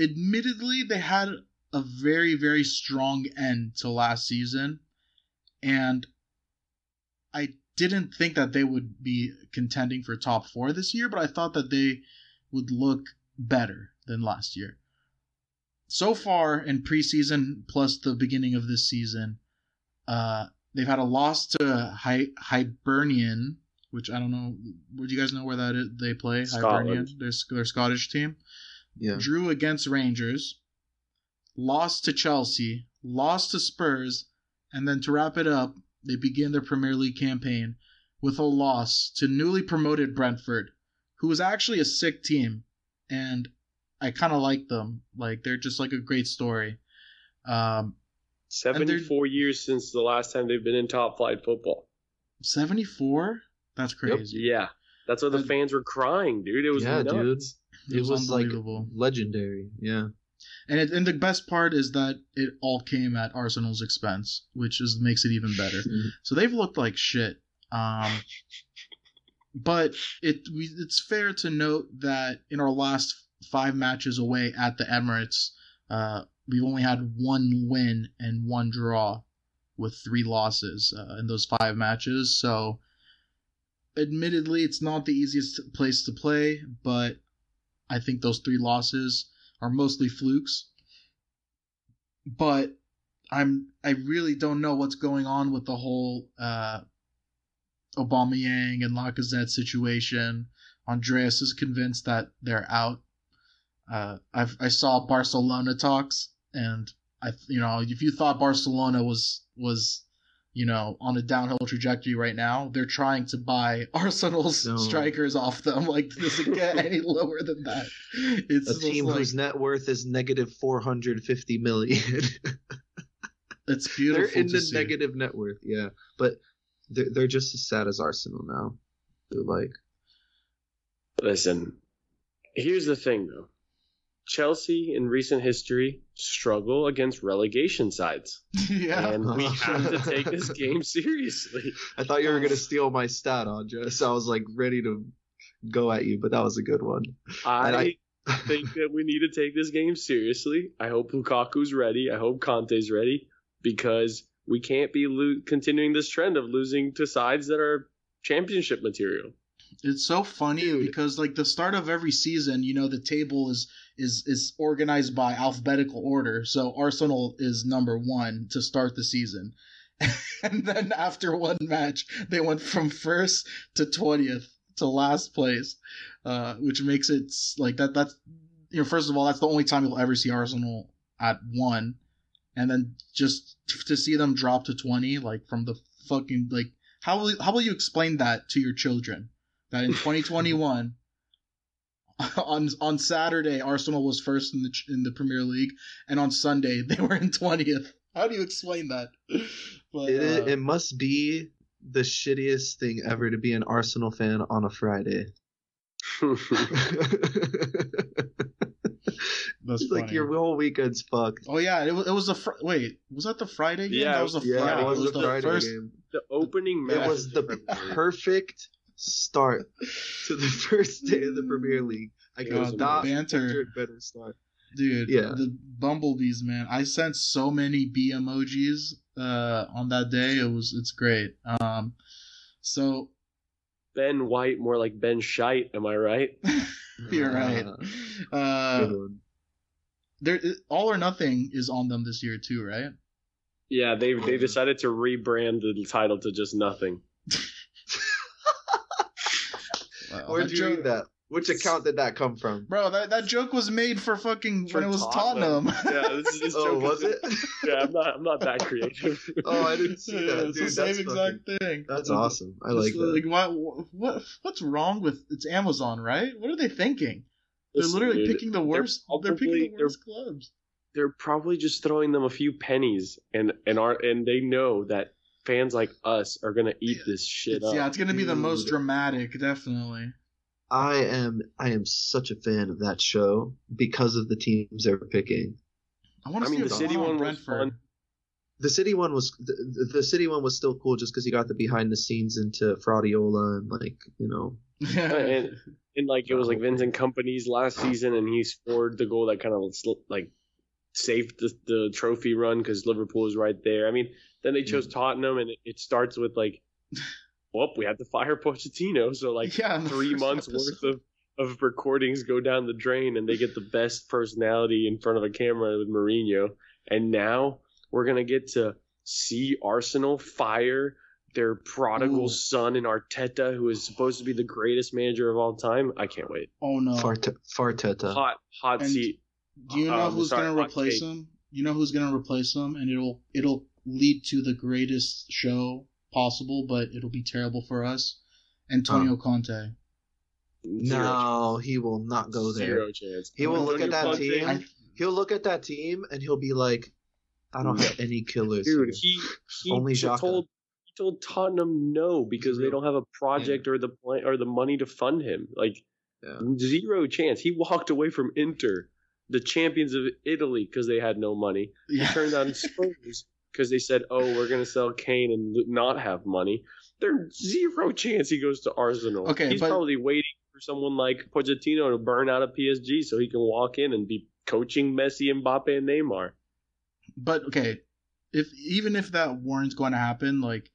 admittedly they had a very very strong end to last season and i didn't think that they would be contending for top four this year but i thought that they would look better than last year so far in preseason plus the beginning of this season uh they've had a loss to Hi- hibernian which i don't know would you guys know where that is, they play Scotland. hibernian their, their scottish team yeah. drew against Rangers, lost to Chelsea, lost to Spurs, and then to wrap it up, they begin their Premier League campaign with a loss to newly promoted Brentford, who was actually a sick team, and I kind of like them. Like they're just like a great story. Um, Seventy four years since the last time they've been in top flight football. seventy four. That's crazy. Yeah, that's why the fans were crying, dude. It was Yeah, nuts. dude. It It was was like unbelievable. legendary. Yeah. And it, and the best part is that it all came at Arsenal's expense, which is makes it even better. So they've looked like shit. Um, but it we, it's fair to note that in our last five matches away at the Emirates, uh, we've only had one win and one draw, with three losses uh, in those five matches. So, admittedly, it's not the easiest place to play, but I think those three losses are mostly flukes. But I'm I really don't know what's going on with the whole uh, Aubameyang and Lacazette situation. Andreas is convinced that they're out. Uh, I've, I saw Barcelona talks, and I you know if you thought Barcelona was was you know on a downhill trajectory right now, they're trying to buy Arsenal's No. strikers off them. Like does it get any lower than that? It's A team like, whose net worth is negative 450 million. it's beautiful. they're in to the see. negative net worth, yeah. But they're, they're just as sad as Arsenal now. They're like, Listen, here's the thing though. Chelsea in recent history struggle against relegation sides. yeah. And we have to take this game seriously. I thought you were gonna steal my stat, Andres. I was like ready to go at you, but that was a good one. I, I- think that we need to take this game seriously. I hope Lukaku's ready. I hope Kanté's ready because we can't be lo- continuing this trend of losing to sides that are championship material. It's so funny Dude. because like the start of every season, you know, the table is is is organized by alphabetical order. So Arsenal is number 1 to start the season. and then after one match, they went from first to 20th to last place. Uh which makes it like that that's you know, first of all, that's the only time you'll ever see Arsenal at 1 and then just to see them drop to 20 like from the fucking like how will how will you explain that to your children that in 2021 on on Saturday Arsenal was first in the in the Premier League and on Sunday they were in 20th How do you explain that? But, It, uh, it must be the shittiest thing ever to be an Arsenal fan on a Friday. that's it's like your whole weekend's fucked. Oh yeah, it was, it was a fr- wait. Was that the Friday game? Yeah, that was a Yeah, Friday. it was, the Friday first. game. the opening match. It was the perfect start to the first day of the Premier League. I It could was not banter. better start. Dude, Yeah. the bumblebees, man. I sent so many bee emojis uh, on that day. It was it's great. Um, so Ben White, more like Ben Shite. Am I right? you're right. Ah, Uh, there, all or nothing is on them this year too, right? Yeah, they they decided to rebrand the title to just nothing. Wow, Where'd that you joke- read that? Which account did that come from? Bro, that, that joke was made for fucking For when it was Tottenham. Yeah, this is this Oh, joke was is- it? Yeah, I'm not I'm not that creative. Oh, I didn't see that, it's dude. the same exact fucking- thing. That's awesome. I like It's that. Like, what, what, what's wrong with it's Amazon, right? What are they thinking? They're literally dude, picking the worst. They're, picking probably- the they're- worst clubs. they're probably just throwing them a few pennies and and are and they know that fans like us are gonna eat this shit It's, up. yeah, it's gonna be the most mm. dramatic, definitely. I am I am such a fan of that show because of the teams they're picking. I want I to mean, see the city going on one in was Brentford. fun. The city one was the, the city one was still cool just because he got the behind the scenes into Fraudiola and like you know uh, and, and like it was like Vincent Kompany's last season, and he scored the goal that kind of like saved the, the trophy run because Liverpool is right there. I mean, then they chose mm. Tottenham, and it, it starts with like, well, we had to fire Pochettino, so like yeah, in the three first months episode. worth of of recordings go down the drain, and they get the best personality in front of a camera with Mourinho, and now we're gonna get to see Arsenal fire their prodigal Ooh. son in Arteta, who is supposed to be the greatest manager of all time. I can't wait. Oh no! Fart- Farteta. Hot, hot And- seat. Do you know um, who's sorry, gonna replace take. him? You know who's gonna replace him, and it'll it'll lead to the greatest show possible, but it'll be terrible for us. Antonio Conte. No, he will not go there. Zero chance. He will look at that Conte- team. I, He'll look at that team and he'll be like, "I don't have any killers." Dude, he he Only Xhaka. told he told Tottenham no because they don't have a project or the plan or the money to fund him. Like Yeah. zero chance. He walked away from Inter, the champions of Italy, because they had no money. Yeah. turned on Spurs because they said, "Oh, we're gonna sell Kane and not have money." There's zero chance he goes to Arsenal. Okay, he's but- probably waiting for someone like Pochettino to burn out of PSG so he can walk in and be coaching Messi, Mbappe, and Neymar. But okay, if even if that weren't going to happen, like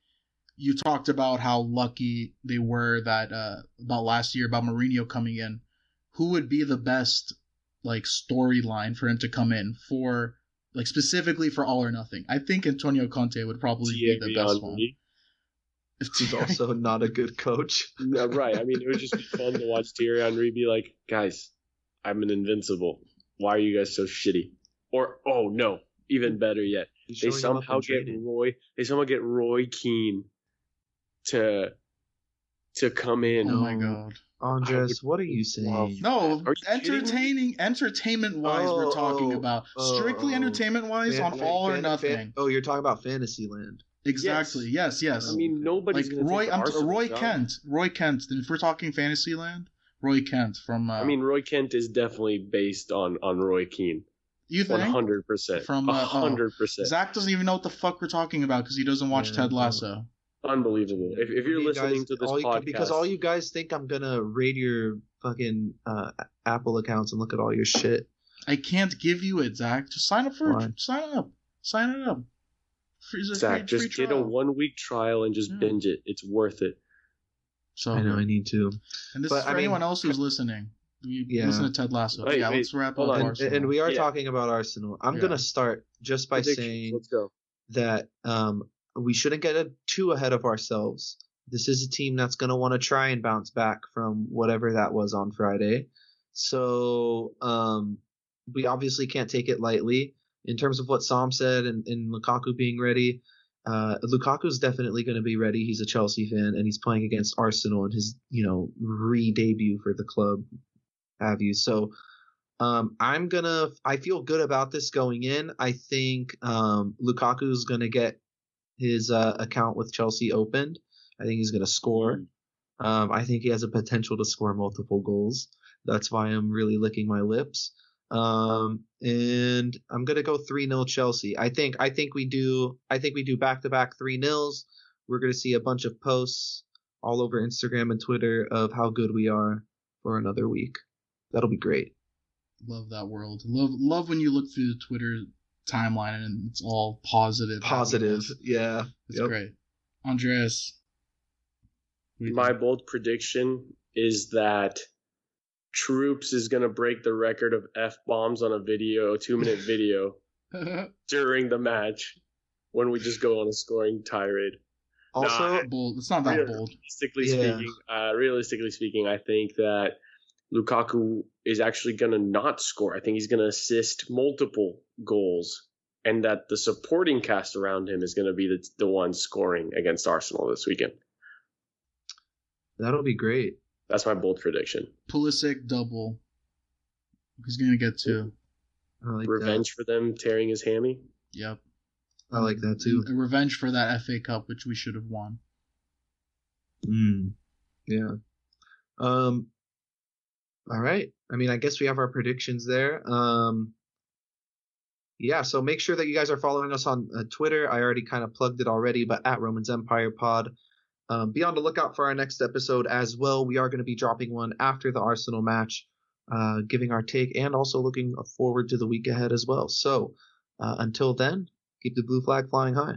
you talked about how lucky they were that uh about last year about Mourinho coming in, who would be the best like storyline for him to come in for like specifically for all or nothing? I think Antonio Conte would probably be the Thierry best one. Henry. If He's Thierry- also not a good coach. No, right. I mean, it would just be fun to watch Thierry Henry be like, guys, I'm an invincible. Why are you guys so shitty? Or, oh no, even better yet, He's they showing him up somehow get training. Roy. They somehow get Roy Keane to to come in. oh my god. Andres, what are you saying? No, you entertaining, entertainment wise, we're Oh, talking oh, about oh, strictly oh. entertainment wise Fan- on all or fan- nothing. fan- oh, you're talking about Fantasyland. exactly. Yes. Yes. I mean, nobody's like Roy, I'm t- Roy job. Kent. Roy Kent. Then if we're talking Fantasyland, Roy Kent from. Uh, I mean, Roy Kent is definitely based on on Roy Keane. you think hundred percent. From, A uh, oh. hundred percent. Zach doesn't even know what the fuck we're talking about because he doesn't watch Yeah, Ted no. Lasso. Unbelievable. If, if you're You listening guys- to this all you- podcast, because all you guys think I'm gonna raid your fucking uh, Apple accounts and look at all your shit. I can't give you it, Zach. Just sign up for it. Fine. Sign up. Sign it up. Free, Zach, free- just free get a one week trial and just Yeah. binge it. It's worth it. So I know I need to. And this But, is for I mean- anyone else who's listening. You Yeah. listen to Ted Lasso. Wait, yeah, wait, let's wrap up on. And, Arsenal. and we are Yeah. talking about Arsenal. I'm Yeah. gonna start just by saying Let's go. that um, we shouldn't get too ahead of ourselves. This is a team that's going to want to try and bounce back from whatever that was on Friday. So um, we obviously can't take it lightly. In terms of what Sam said and, and Lukaku being ready, uh, Lukaku's definitely going to be ready. He's a Chelsea fan and he's playing against Arsenal in his, you know, re-debut for the club. Have you? So Um, I'm gonna. I feel good about this going in. I think um, Lukaku's gonna get his uh, account with Chelsea opened. I think he's gonna score. Um, I think he has a potential to score multiple goals. That's why I'm really licking my lips. Um, and I'm gonna go three 0 Chelsea. I think. I think we do. I think we do back to back three nils. We're gonna see a bunch of posts all over Instagram and Twitter of how good we are for another week. That'll be great. Love that world. Love love when you look through the Twitter timeline and it's all positive. Positive, happiness. yeah. It's Yep. great. Andreas. what do you My think? bold prediction is that Troops is going to break the record of F bombs on a video, a two minute video during the match when we just go on a scoring tirade. Also, Nah, bold. It's not that Real- bold. Realistically Yeah. speaking, uh, realistically speaking, I think that Lukaku is actually going to not score. I think he's going to assist multiple goals, and that the supporting cast around him is going to be the, the one scoring against Arsenal this weekend. that'll be great. That's my bold prediction. Pulisic double. He's gonna get two. I like Revenge for them tearing his hammy. Yep. I like that too. A revenge for that FA Cup, which we should have won. Mm. Yeah. Um. All right. I mean, I guess we have our predictions there. Um. Yeah. So make sure that you guys are following us on uh, Twitter. I already kind of plugged it already, but at Romans Empire Pod. Um, be on the lookout for our next episode as well. We are going to be dropping one after the Arsenal match, uh, giving our take and also looking forward to the week ahead as well. So uh, until then, keep the blue flag flying high.